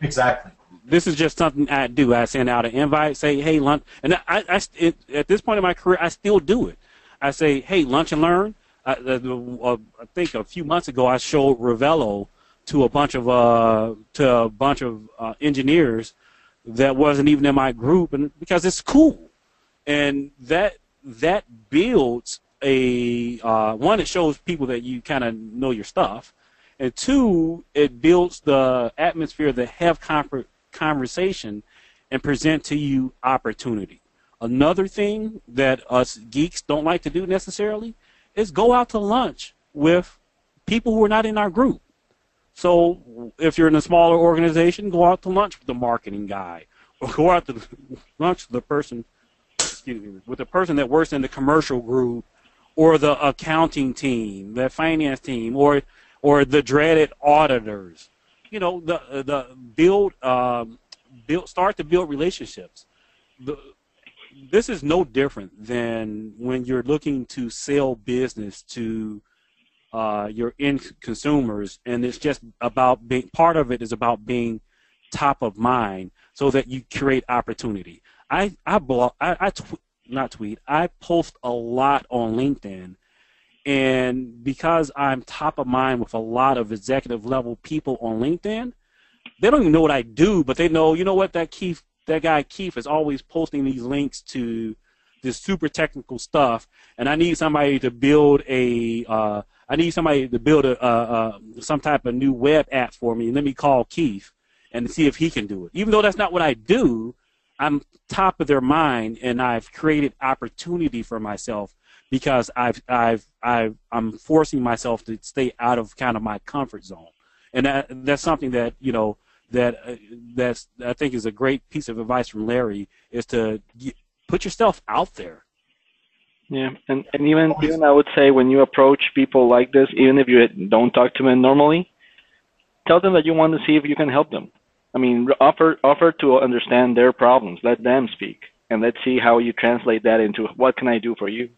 Exactly. This is just something I do. I send out an invite, say, "Hey, lunch," and I, I it, at this point in my career, I still do it. I say, "Hey, lunch and learn." I, uh, I think a few months ago, I showed Ravello to a bunch of uh, to a bunch of uh, engineers that wasn't even in my group, and because it's cool, and that that builds a uh, one. It shows people that you kind of know your stuff, and two, it builds the atmosphere that have conver- conversation and present to you opportunity. Another thing that us geeks don't like to do necessarily is go out to lunch with people who are not in our group. So if you're in a smaller organization, go out to lunch with the marketing guy, or go out to lunch with the person, excuse me, with the person that works in the commercial group, or the accounting team, the finance team, or or the dreaded auditors. You know, the the build um, build start to build relationships. The, this is no different than when you're looking to sell business to uh, your end consumers, and it's just about being part of it is about being top of mind so that you create opportunity. I I blog I, I tw- not tweet I post a lot on LinkedIn, and because I'm top of mind with a lot of executive level people on LinkedIn, they don't even know what I do, but they know you know what that Keith that guy Keith is always posting these links to this super technical stuff, and I need somebody to build a uh, I need somebody to build a, uh, uh, some type of new web app for me. Let me call Keith and see if he can do it. Even though that's not what I do, I'm top of their mind, and I've created opportunity for myself because I've I've I've I'm forcing myself to stay out of kind of my comfort zone, and that that's something that you know that uh, that's I think is a great piece of advice from Larry is to get, put yourself out there. Yeah, and and even even I would say when you approach people like this, even if you don't talk to them normally, tell them that you want to see if you can help them. I mean, offer offer to understand their problems. Let them speak, and let's see how you translate that into what can I do for you.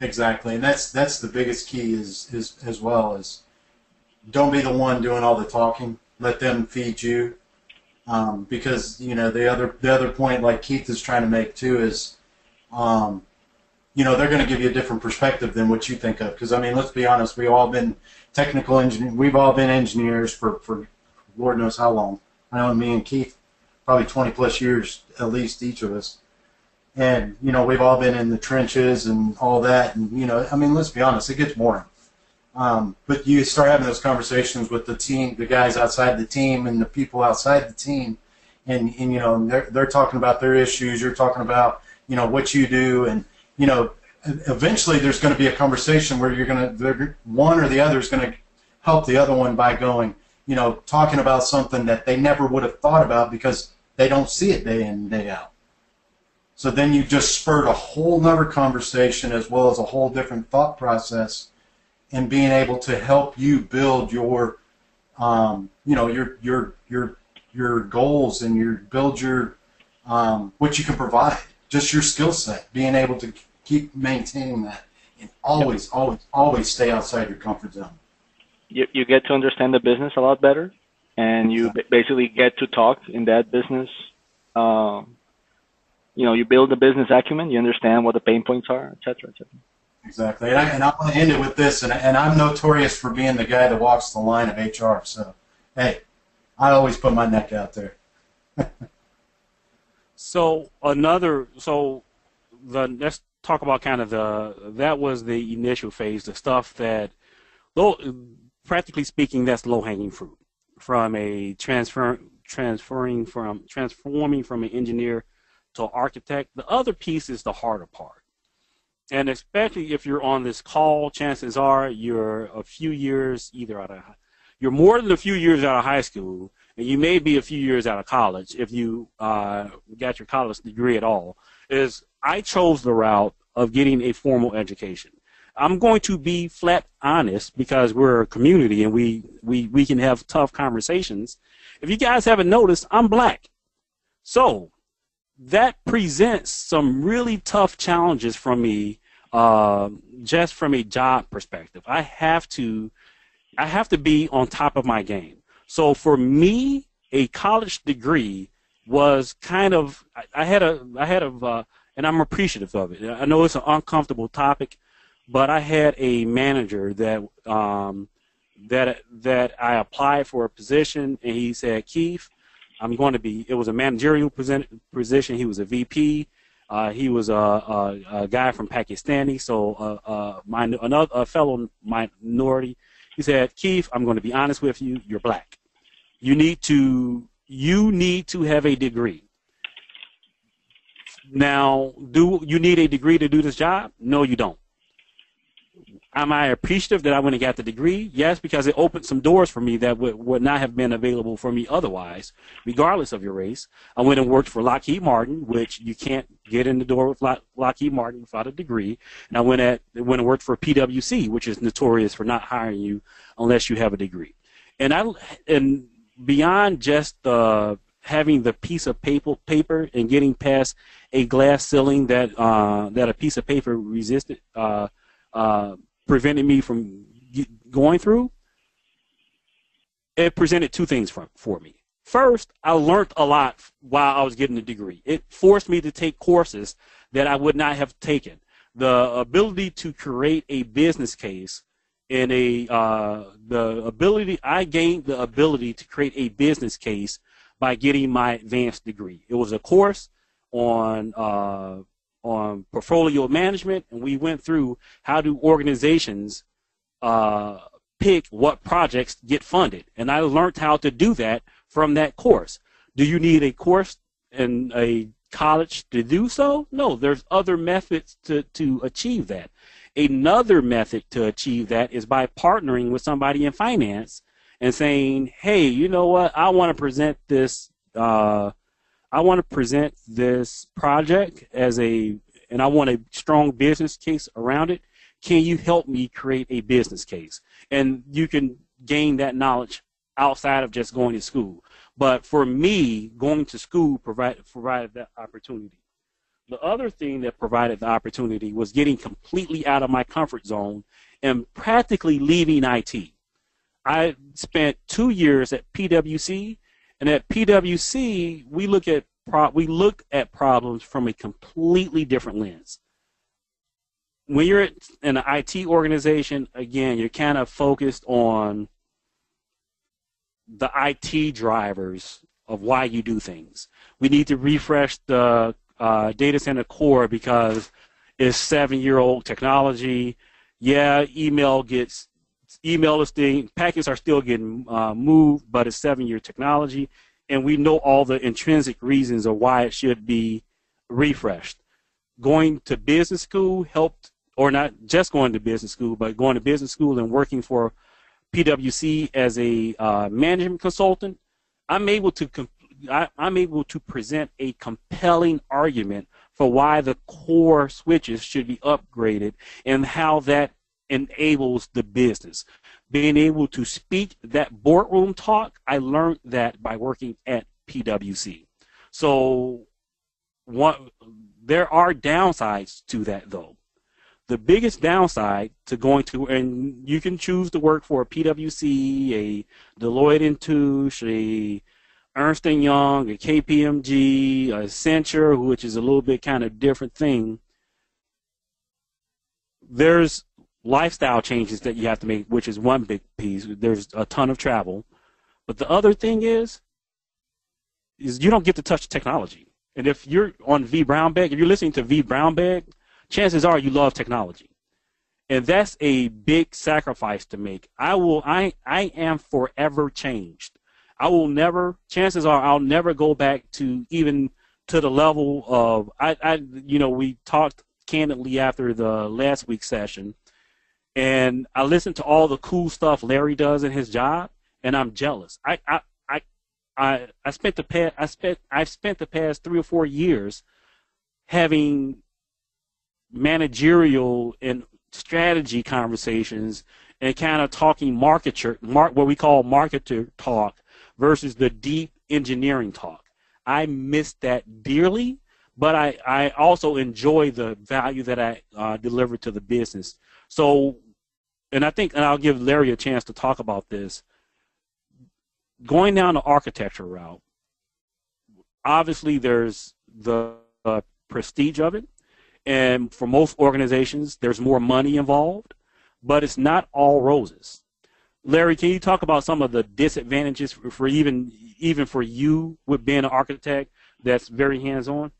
Exactly, and that's that's the biggest key is is as well as don't be the one doing all the talking. Let them feed you, um, because you know the other the other point, like Keith is trying to make too, is um, you know they're going to give you a different perspective than what you think of. Because I mean, let's be honest, we've all been technical engineers. We've all been engineers for for Lord knows how long. I know me and Keith, probably 20 plus years at least each of us. And you know we've all been in the trenches and all that, and you know I mean let's be honest, it gets boring. Um, but you start having those conversations with the team, the guys outside the team, and the people outside the team, and, and you know they're they're talking about their issues. You're talking about you know what you do, and you know eventually there's going to be a conversation where you're going to one or the other is going to help the other one by going, you know, talking about something that they never would have thought about because they don't see it day in and day out. So then you just spurred a whole nother conversation as well as a whole different thought process in being able to help you build your, um, you know, your your your your goals and your build your um, what you can provide, just your skill set, being able to keep maintaining that, and always, yep. always, always stay outside your comfort zone. You you get to understand the business a lot better, and you yeah. basically get to talk in that business. Um, you know, you build the business acumen, you understand what the pain points are, et cetera, et cetera. Exactly, and I, and I want to end it with this, and, and I'm notorious for being the guy that walks the line of HR. So, hey, I always put my neck out there. so another, so the let's talk about kind of the that was the initial phase, the stuff that, low, practically speaking, that's low hanging fruit from a transfer transferring from transforming from an engineer to architect. The other piece is the harder part and especially if you're on this call, chances are you're a few years either out of you're more than a few years out of high school, and you may be a few years out of college if you uh, got your college degree at all. Is I chose the route of getting a formal education. I'm going to be flat honest because we're a community and we, we, we can have tough conversations. If you guys haven't noticed, I'm black. So that presents some really tough challenges for me uh, just from a job perspective. I have to, I have to be on top of my game. So for me, a college degree was kind of, I, I had a, I had a, uh, and I'm appreciative of it. I know it's an uncomfortable topic, but I had a manager that, um, that that I applied for a position, and he said, Keith, I'm going to be. It was a managerial position. He was a VP. Uh, he was a, a, a, guy from Pakistani, so uh, uh, my, another a fellow minority. He He said, Keith, I'm going to be honest with you. You're black. You need to you need to have a degree. Now, do you need a degree to do this job? No, you don't. Am I appreciative that I went and got the degree? Yes, because it opened some doors for me that would, would not have been available for me otherwise, regardless of your race. I went and worked for Lockheed Martin, which you can't get in the door with Lock, Lockheed Martin without a degree. And I went at went and worked for PwC, which is notorious for not hiring you unless you have a degree. And I and beyond just the having the piece of paper paper and getting past a glass ceiling that uh, that a piece of paper resisted uh, uh, prevented me from going through. It presented two things for, for me. First, I learned a lot while I was getting the degree. It forced me to take courses that I would not have taken. The ability to create a business case and a uh, the ability I gained the ability to create a business case by getting my advanced degree. It was a course on uh, on portfolio management, and we went through how do organizations uh, pick what projects get funded, and I learned how to do that from that course. Do you need a course in a college to do so? No, there's other methods to, to achieve that. Another method to achieve that is by partnering with somebody in finance and saying, "Hey, you know what? I want to present this. Uh, I want to present this project as a, and I want a strong business case around it. Can you help me create a business case?" And you can gain that knowledge outside of just going to school. But for me, going to school provided provided that opportunity. The other thing that provided the opportunity was getting completely out of my comfort zone and practically leaving IT. I spent two years at PwC, and at PwC we look at pro- we look at problems from a completely different lens. When you're in an IT organization, again, you're kind of focused on the IT drivers of why you do things. We need to refresh the uh, data center core because it's seven-year-old technology. Yeah, email gets email is thing packets are still getting uh, moved, but it's seven-year technology, and we know all the intrinsic reasons of why it should be refreshed. Going to business school helped, or not just going to business school, but going to business school and working for PwC as a uh, management consultant, I'm able to com- I, I'm able to present a compelling argument for why the core switches should be upgraded and how that enables the business. Being able to speak that boardroom talk, I learned that by working at PwC. So, one, there are downsides to that though. The biggest downside to going to, and you can choose to work for a PwC, a Deloitte and Touche, a Ernst Young, a KPMG, a Accenture, which is a little bit kind of different thing. There's lifestyle changes that you have to make, which is one big piece. There's a ton of travel, but the other thing is, is you don't get to touch technology. And if you're on V Brown Bag, if you're listening to V Brown Bag, chances are you love technology. And that's a big sacrifice to make. I will I I am forever changed. I will never chances are I'll never go back to even to the level of I, I you know, we talked candidly after the last week's session and I listen to all the cool stuff Larry does in his job and I'm jealous. I I I I, I spent the past I spent I've spent the past three or four years having managerial and strategy conversations and kind of talking marketer, mark, what we call marketer talk versus the deep engineering talk. I miss that dearly, but I, I also enjoy the value that I uh, deliver to the business. So, and I think, and I'll give Larry a chance to talk about this. Going down the architecture route, obviously there's the uh, prestige of it and for most organizations, there's more money involved, but it's not all roses. Larry, can you talk about some of the disadvantages for, for even even for you with being an architect that's very hands-on?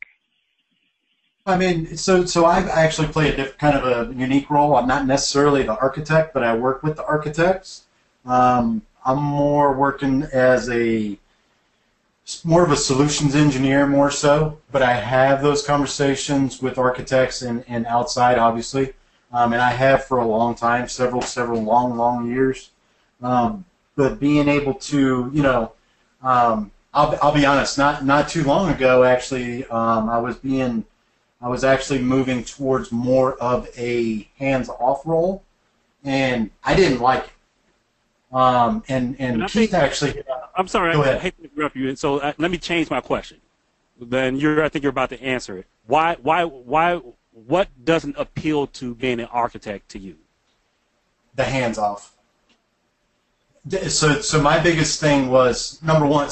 I mean, so so I actually play a diff, kind of a unique role. I'm not necessarily the architect, but I work with the architects. Um, I'm more working as a more of a solutions engineer, more so. But I have those conversations with architects and, and outside, obviously, um, and I have for a long time, several several long long years. Um, but being able to, you know, um, I'll, I'll be honest, not not too long ago, actually, um, I was being I was actually moving towards more of a hands-off role, and I didn't like it. Um, and and, And Keith think- actually, I'm sorry, I, I hate to interrupt you. So uh, let me change my question. Then you're, I think you're about to answer it. Why, why, why? What doesn't appeal to being an architect to you? the hands-off. So so my biggest thing was number one,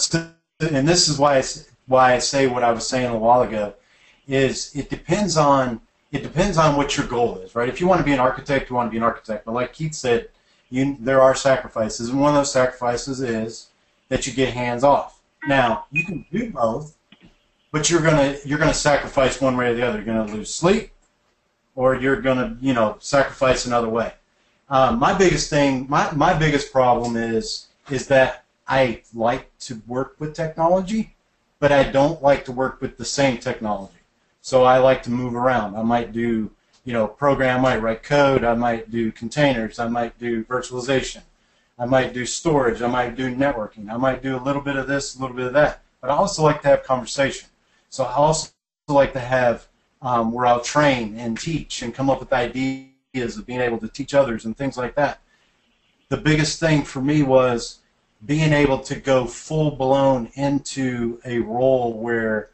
and this is why I, why I say what I was saying a while ago, is it depends on it depends on what your goal is, right? If you want to be an architect, you want to be an architect. But like Keith said, you there are sacrifices, and one of those sacrifices is that you get hands off. Now you can do both, but you're gonna you're gonna sacrifice one way or the other. You're gonna lose sleep, or you're gonna you know sacrifice another way. Um, my biggest thing, my, my biggest problem is is that I like to work with technology, but I don't like to work with the same technology. So I like to move around. I might do, you know, program. I might write code. I might do containers. I might do virtualization. I might do storage. I might do networking. I might do a little bit of this, a little bit of that. But I also like to have conversation. So I also like to have um, where I'll train and teach and come up with ideas of being able to teach others and things like that. The biggest thing for me was being able to go full blown into a role where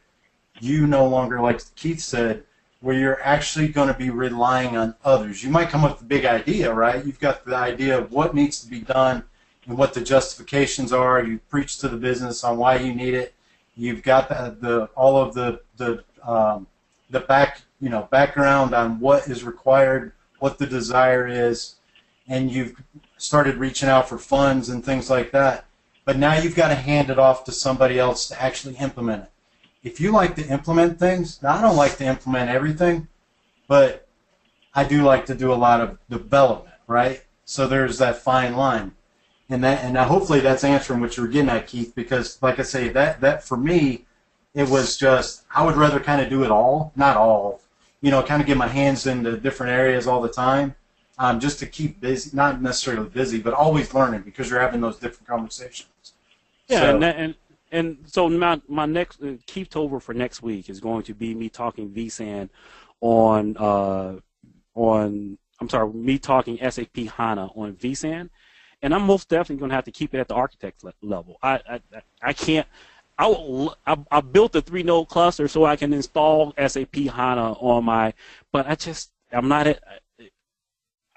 you no longer, like Keith said, where you're actually going to be relying on others. You might come up with a big idea, right? You've got the idea of what needs to be done and what the justifications are. You preach to the business on why you need it. You've got the, the all of the the um, the back you know background on what is required, what the desire is, and you've started reaching out for funds and things like that. But now you've got to hand it off to somebody else to actually implement it. If you like to implement things, now I don't like to implement everything, but I do like to do a lot of development, right? So there's that fine line. And that and now hopefully that's answering what you were getting at, Keith, because like I say, that that for me, it was just I would rather kind of do it all, not all, you know, kind of get my hands into different areas all the time, um, just to keep busy, not necessarily busy, but always learning because you're having those different conversations. Yeah, So- and, that, and and so my my next uh, keep over for next week is going to be me talking vSAN on uh on I'm sorry, me talking SAP HANA on vSAN, and I'm most definitely going to have to keep it at the architect le- level. I I, I can't. I, will- I I built a three node cluster so I can install SAP HANA on my, but I just I'm not at.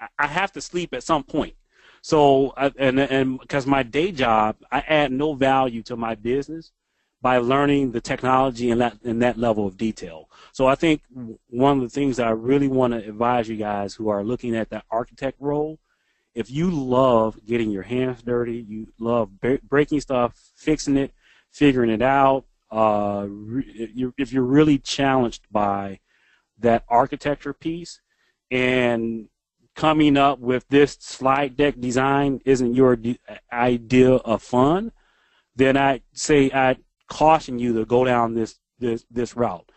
I- I have to sleep at some point. So and and because my day job, I add no value to my business by learning the technology in that in that level of detail. So I think one of the things that I really want to advise you guys who are looking at that architect role, if you love getting your hands dirty, you love bre- breaking stuff, fixing it, figuring it out, uh, if you're really challenged by that architecture piece and coming up with this slide deck design isn't your de- idea of fun, then I say I caution you to go down this this this route.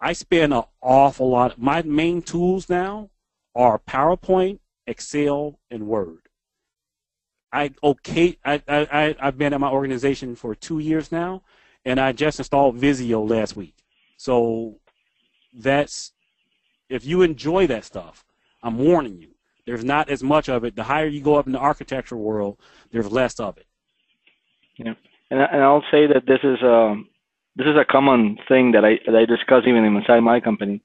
I spend an awful lot. My main tools now are PowerPoint, Excel, and Word. I okay. I I- I've been at my organization for two years now, and I just installed Visio last week. So that's if you enjoy that stuff, I'm warning you. There's not as much of it. The higher you go up in the architecture world, there's less of it. Yeah, and, and I'll say that this is um this is a common thing that I that I discuss even inside my company.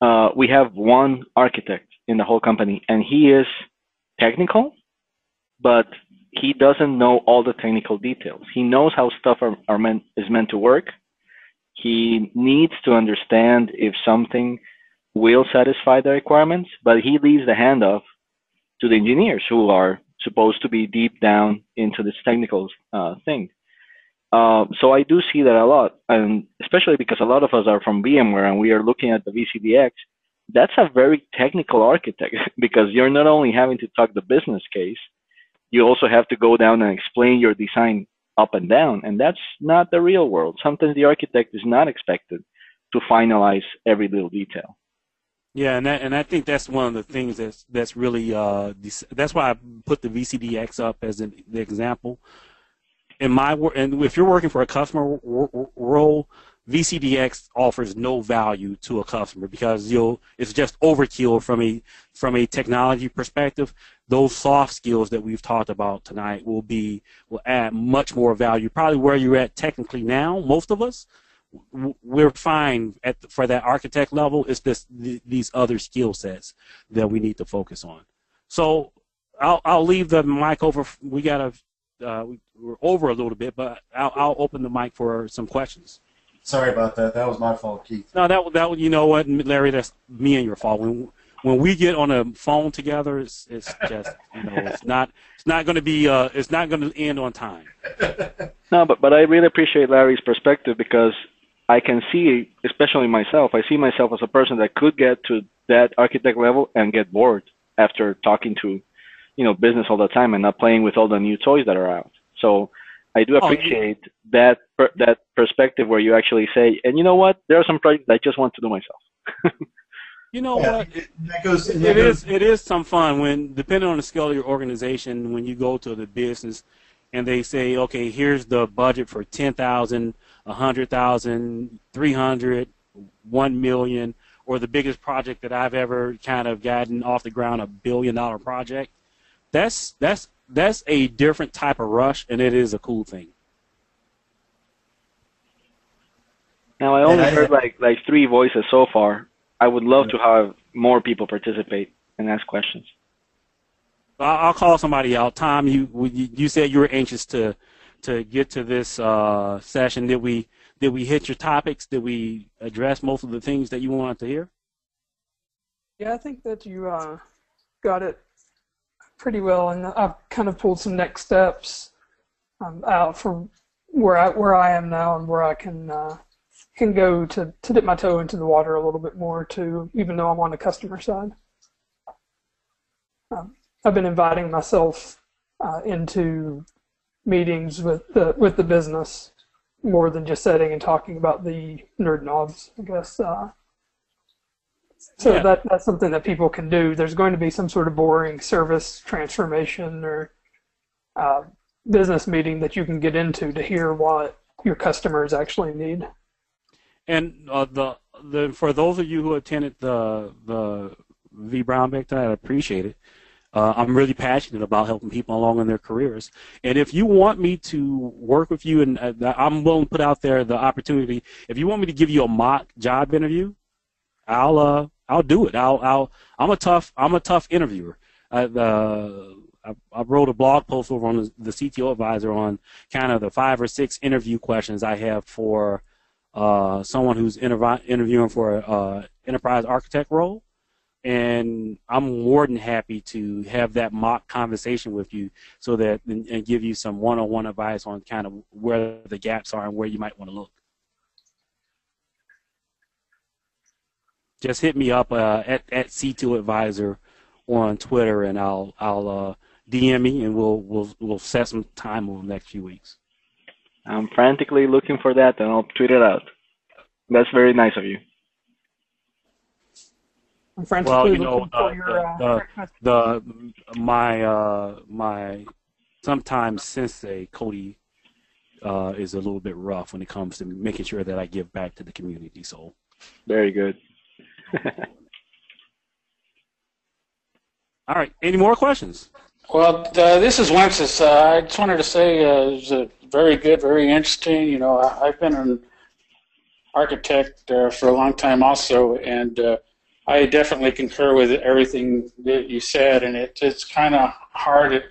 Uh, we have one architect in the whole company, and he is technical, but he doesn't know all the technical details. He knows how stuff are, are meant is meant to work. He needs to understand if something will satisfy the requirements, but he leaves the handoff to the engineers who are supposed to be deep down into this technical uh, thing. Uh, so I do see that a lot, and especially because a lot of us are from VMware and we are looking at the VCDX. That's a very technical architect because you're not only having to talk the business case, you also have to go down and explain your design up and down, and that's not the real world. Sometimes the architect is not expected to finalize every little detail. Yeah, and that, and I think that's one of the things that's that's really uh that's why I put the VCDX up as an the example. In my wor- and if you're working for a customer role, VCDX offers no value to a customer because you'll it's just overkill from a from a technology perspective. Those soft skills that we've talked about tonight will be will add much more value. Probably where you're at technically now, most of us, we're fine at the, for that architect level. It's this th- these other skill sets that we need to focus on. So I'll I'll leave the mic over. We gotta uh, we're over a little bit, but I'll I'll open the mic for some questions. Sorry about that. That was my fault, Keith. No, that that you know what, Larry, that's me and your fault. When when we get on a phone together, it's it's just you know it's not it's not going to be uh it's not going to end on time. No, but but I really appreciate Larry's perspective because I can see, especially myself, I see myself as a person that could get to that architect level and get bored after talking to, you know, business all the time and not playing with all the new toys that are out. So I do Oh, you- appreciate that per, that perspective where you actually say, and you know what, there are some projects I just want to do myself. You know Yeah, what? and that goes. and It that goes- is. It is some fun when, depending on the scale of your organization, when you go to the business, and they say, "Okay, here's the budget for ten thousand, a hundred thousand, three hundred, one million, or the biggest project that I've ever kind of gotten off the ground, a billion dollar project." That's that's that's a different type of rush, and it is a cool thing. Now I only heard like like three voices so far. I would love to have more people participate and ask questions. I'll, I'll call somebody out. Tom, you you you said you were anxious to to get to this uh, session. Did we did we hit your topics? Did we address most of the things that you wanted to hear? Yeah, I think that you uh, got it pretty well, and I've kind of pulled some next steps um, out from where I where I am now and where I can uh, can go to, to dip my toe into the water a little bit more too, even though I'm on the customer side. Um, I've been inviting myself uh, into meetings with the with the business more than just sitting and talking about the nerd knobs, I guess. Uh, so Yeah. that that's something that people can do. There's going to be some sort of boring service transformation or uh, business meeting that you can get into to hear what your customers actually need. And uh, the the for those of you who attended the the V Brown Bag I appreciate it. Uh, I'm really passionate about helping people along in their careers. And if you want me to work with you, and uh, I'm willing to put out there the opportunity, if you want me to give you a mock job interview, I'll uh, I'll do it. I'll I'll I'm a tough I'm a tough interviewer. I, uh, I, I wrote a blog post over on the, the CTO advisor on kind of the five or six interview questions I have for uh, someone who's intervi- interviewing for an uh, enterprise architect role. And I'm more than happy to have that mock conversation with you so that and, and give you some one-on-one advice on kind of where the gaps are and where you might want to look. Just hit me up uh, at at CTO Advisor on Twitter, and I'll I'll uh, DM me, and we'll we'll we'll set some time over the next few weeks. I'm frantically looking for that, and I'll tweet it out. That's very nice of you. I'm frantically Well, you know, looking for uh, your the- uh, the- the my uh my sometimes sensei Cody uh is a little bit rough when it comes to making sure that I give back to the community. So Very good. all right, any more questions? Well, uh, this is Wences. Uh, I just wanted to say uh, it was uh, very good, very interesting. You know, I, I've been an architect uh, for a long time also, and uh, I definitely concur with everything that you said. And it, it's kind of hard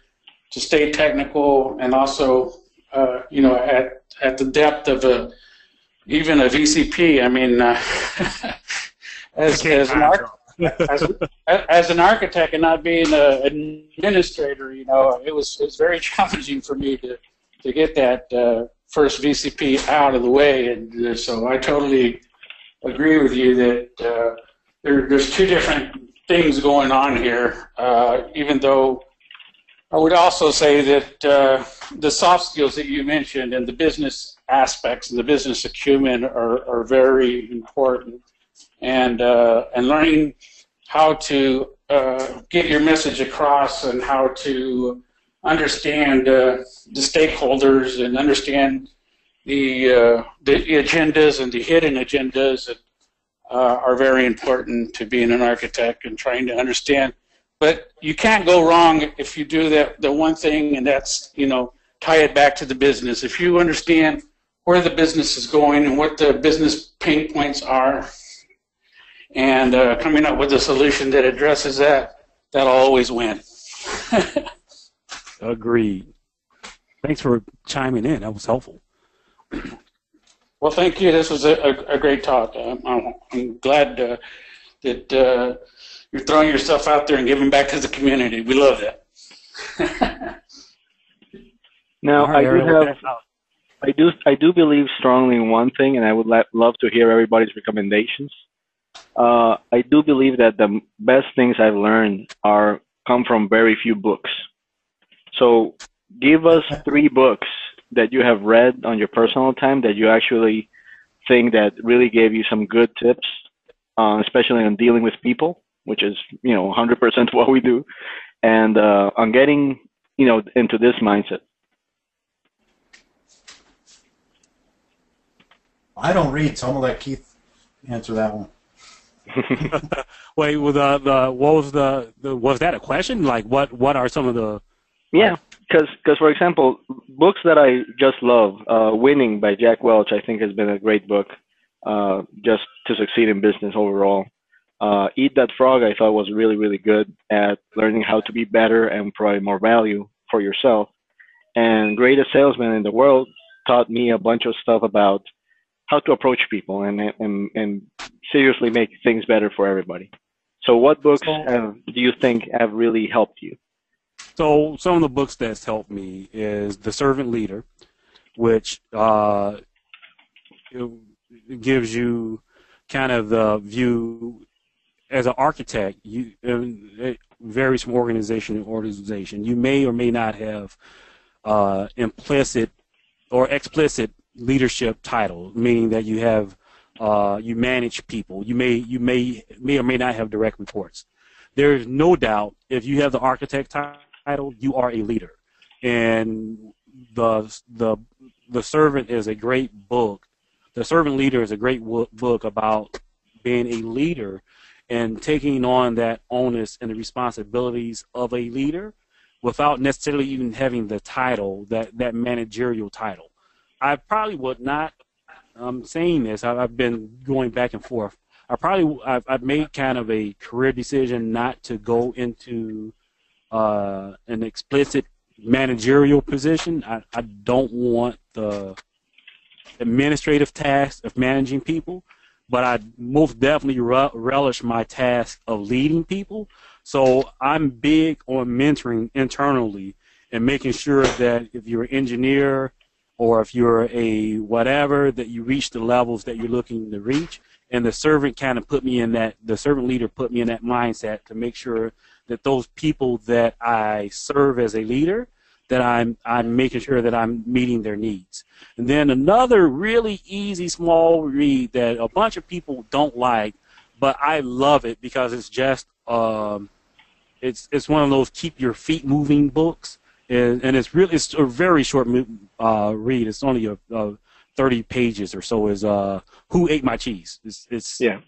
to stay technical and also, uh, you know, at at the depth of a even a VCP. I mean, uh, as as an architect as, as an architect and not being an administrator, you know, it was it was very challenging for me to to get that uh, first VCP out of the way, and uh, so I totally agree with you that uh, there, there's two different things going on here. Uh, even though I would also say that uh, the soft skills that you mentioned and the business aspects and the business acumen are, are very important. And, uh, and learning how to uh, get your message across and how to understand uh, the stakeholders and understand the, uh, the agendas and the hidden agendas that, uh, are very important to being an architect and trying to understand but you can't go wrong if you do that the one thing and that's you know tie it back to the business if you understand where the business is going and what the business pain points are and uh, coming up with a solution that addresses that that'll always win Agreed. Thanks for chiming in. That was helpful. Well thank you this was a, a, a great talk i'm, I'm, I'm glad uh, that uh, you're throwing yourself out there and giving back to the community we love that Now, All right, I do have, pass. I do, I do believe strongly in one thing, and I would la- love to hear everybody's recommendations. Uh, I do believe that the best things I've learned are come from very few books. So, give us three books that you have read on your personal time that you actually think that really gave you some good tips, uh, especially on dealing with people, which is you know 100% what we do, and uh, on getting you know into this mindset. I don't read, so I'm gonna let Keith answer that one. Wait, well, the, the what was the, the was that a question? Like, what what are some of the Yeah, because because for example, books that I just love, uh, "Winning" by Jack Welch, I think has been a great book, uh, just to succeed in business overall. Uh, "Eat That Frog" I thought was really really good at learning how to be better and provide more value for yourself. And "Greatest Salesman in the World" taught me a bunch of stuff about how to approach people and and and seriously make things better for everybody. So, what books have, do you think have really helped you? So some of the books that's helped me is The Servant Leader, which uh, gives you kind of the view as an architect. You it varies from organization to organization. You may or may not have uh, implicit or explicit leadership title, meaning that you have uh, you manage people. You may you may may or may not have direct reports. There is no doubt if you have the architect title, you are a leader, and the the the servant is a great book. The servant leader is a great book about being a leader and taking on that onus and the responsibilities of a leader without necessarily even having the title that that managerial title. I probably would not. I'm saying this. I- I've been going back and forth. I probably I've, I've made kind of a career decision not to go into uh, an explicit managerial position. I, I don't want the administrative task of managing people, but I most definitely re- relish my task of leading people. So I'm big on mentoring internally and making sure that if you're an engineer or if you're a whatever, that you reach the levels that you're looking to reach. And the servant kind of put me in that, the servant leader put me in that mindset to make sure that those people that I serve as a leader, that I'm I'm making sure that I'm meeting their needs. And then another really easy small read that a bunch of people don't like, but I love it because it's just um, it's it's one of those keep your feet moving books, and, and it's really it's a very short uh, read. It's only a, a thirty pages or so. Is uh, Who Ate My Cheese? It's it's Yeah.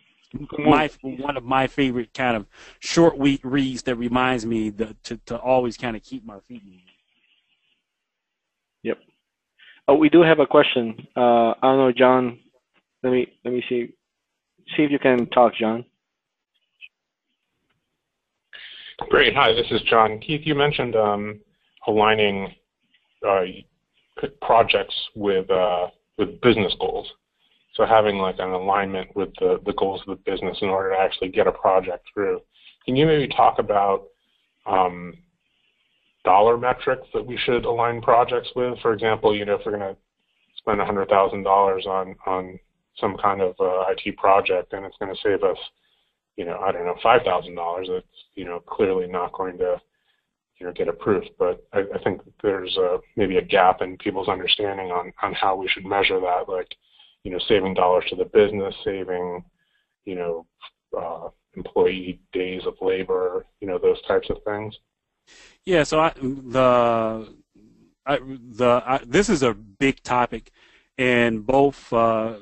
My one of my favorite kind of short week reads that reminds me that, to to always kind of keep my feet moving. Yep. Oh, we do have a question. Uh, I don't know, John. Let me let me see see if you can talk, John. Great. Hi, this is John. Keith, you mentioned um, aligning uh, projects with uh, with business goals. So having like an alignment with the, the goals of the business in order to actually get a project through. Can you maybe talk about um, dollar metrics that we should align projects with? For example, you know, if we're going to spend $100,000 on on some kind of uh, IT project and it's going to save us you know, I don't know, five thousand dollars. It's you know clearly not going to you know, get approved. But I, I think there's a, maybe a gap in people's understanding on, on how we should measure that, like, you know, saving dollars to the business, saving, you know, uh, employee days of labor, you know, those types of things. Yeah, so I, the I, the I, this is a big topic, and both uh,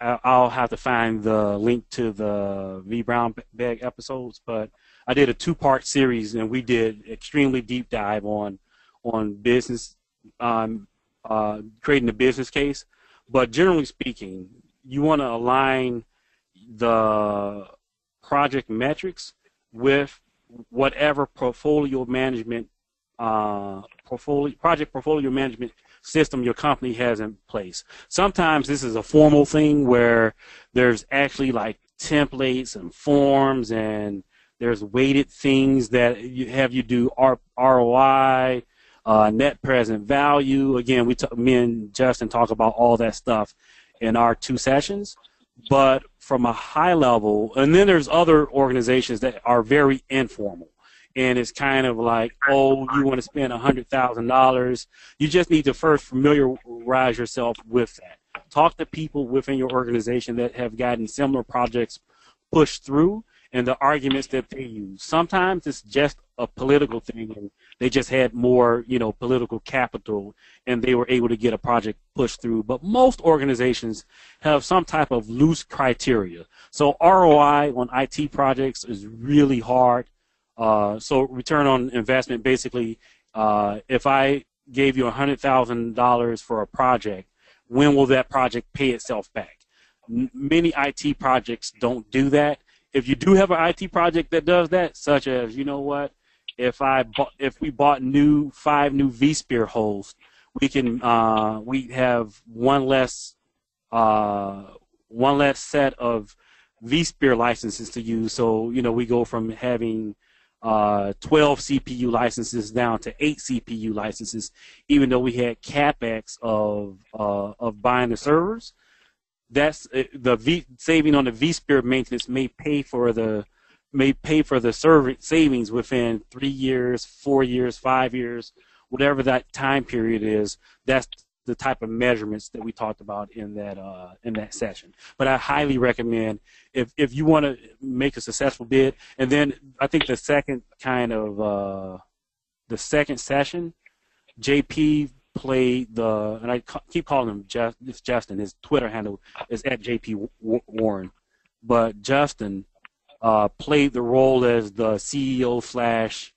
I'll have to find the link to the V Brown Bag episodes, but I did a two-part series, and we did extremely deep dive on on business, um, uh, creating a business case. But generally speaking, you want to align the project metrics with whatever portfolio management uh, portfolio project portfolio management system your company has in place. Sometimes this is a formal thing where there's actually like templates and forms and there's weighted things that you have you do R- ROI, uh, net present value. Again, we t- me and Justin talk about all that stuff in our two sessions. But from a high level, and then there's other organizations that are very informal and it's kind of like, oh, you want to spend a hundred thousand dollars. You just need to first familiarize yourself with that. Talk to people within your organization that have gotten similar projects pushed through and the arguments that they use. Sometimes it's just a political thing and they just had more, you know, political capital and they were able to get a project pushed through. But most organizations have some type of loose criteria. So ROI on IT projects is really hard. Uh, so return on investment, basically, uh, if I gave you $100,000 for a project, when will that project pay itself back? N- many IT projects don't do that. If you do have an IT project that does that, such as, you know what, if I bought, if we bought new five new vSphere hosts, we can uh, we have one less uh, one less set of vSphere licenses to use. So you know we go from having uh, 12 CPU licenses down to eight CPU licenses, even though we had capex of uh, of buying the servers. That's uh, the v, saving on the vSphere maintenance may pay for the may pay for the server savings within three years, four years, five years, whatever that time period is. That's the type of measurements that we talked about in that uh, in that session. But I highly recommend if if you want to make a successful bid, and then I think the second kind of uh, the second session, JP played the and I ca- keep calling him Just, it's Justin. His Twitter handle is at JP Warren, but Justin uh, played the role as the CEO slash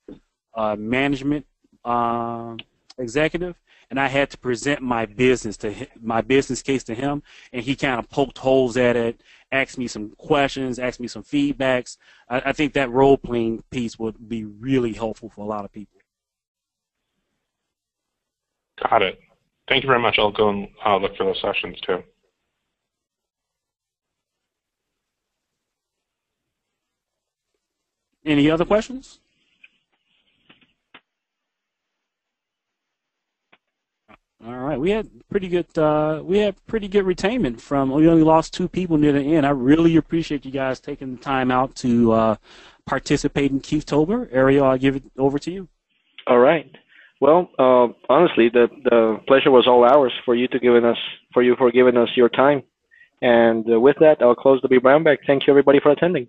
uh, management uh, executive and I had to present my business to my business case to him, and he kind of poked holes at it, asked me some questions, asked me some feedbacks. I, I think that role playing piece would be really helpful for a lot of people. Got it. Thank you very much. I'll go and uh, look for those sessions too. Any other questions? All right, we had pretty good. Uh, we had pretty good retainment from. We only lost two people near the end. I really appreciate you guys taking the time out to uh, participate in Keithtober. Ariel, I'll give it over to you. All right. Well, uh, honestly, the the pleasure was all ours for you to giving us for you for giving us your time. And uh, with that, I'll close the V Brown Bag. Thank you everybody for attending.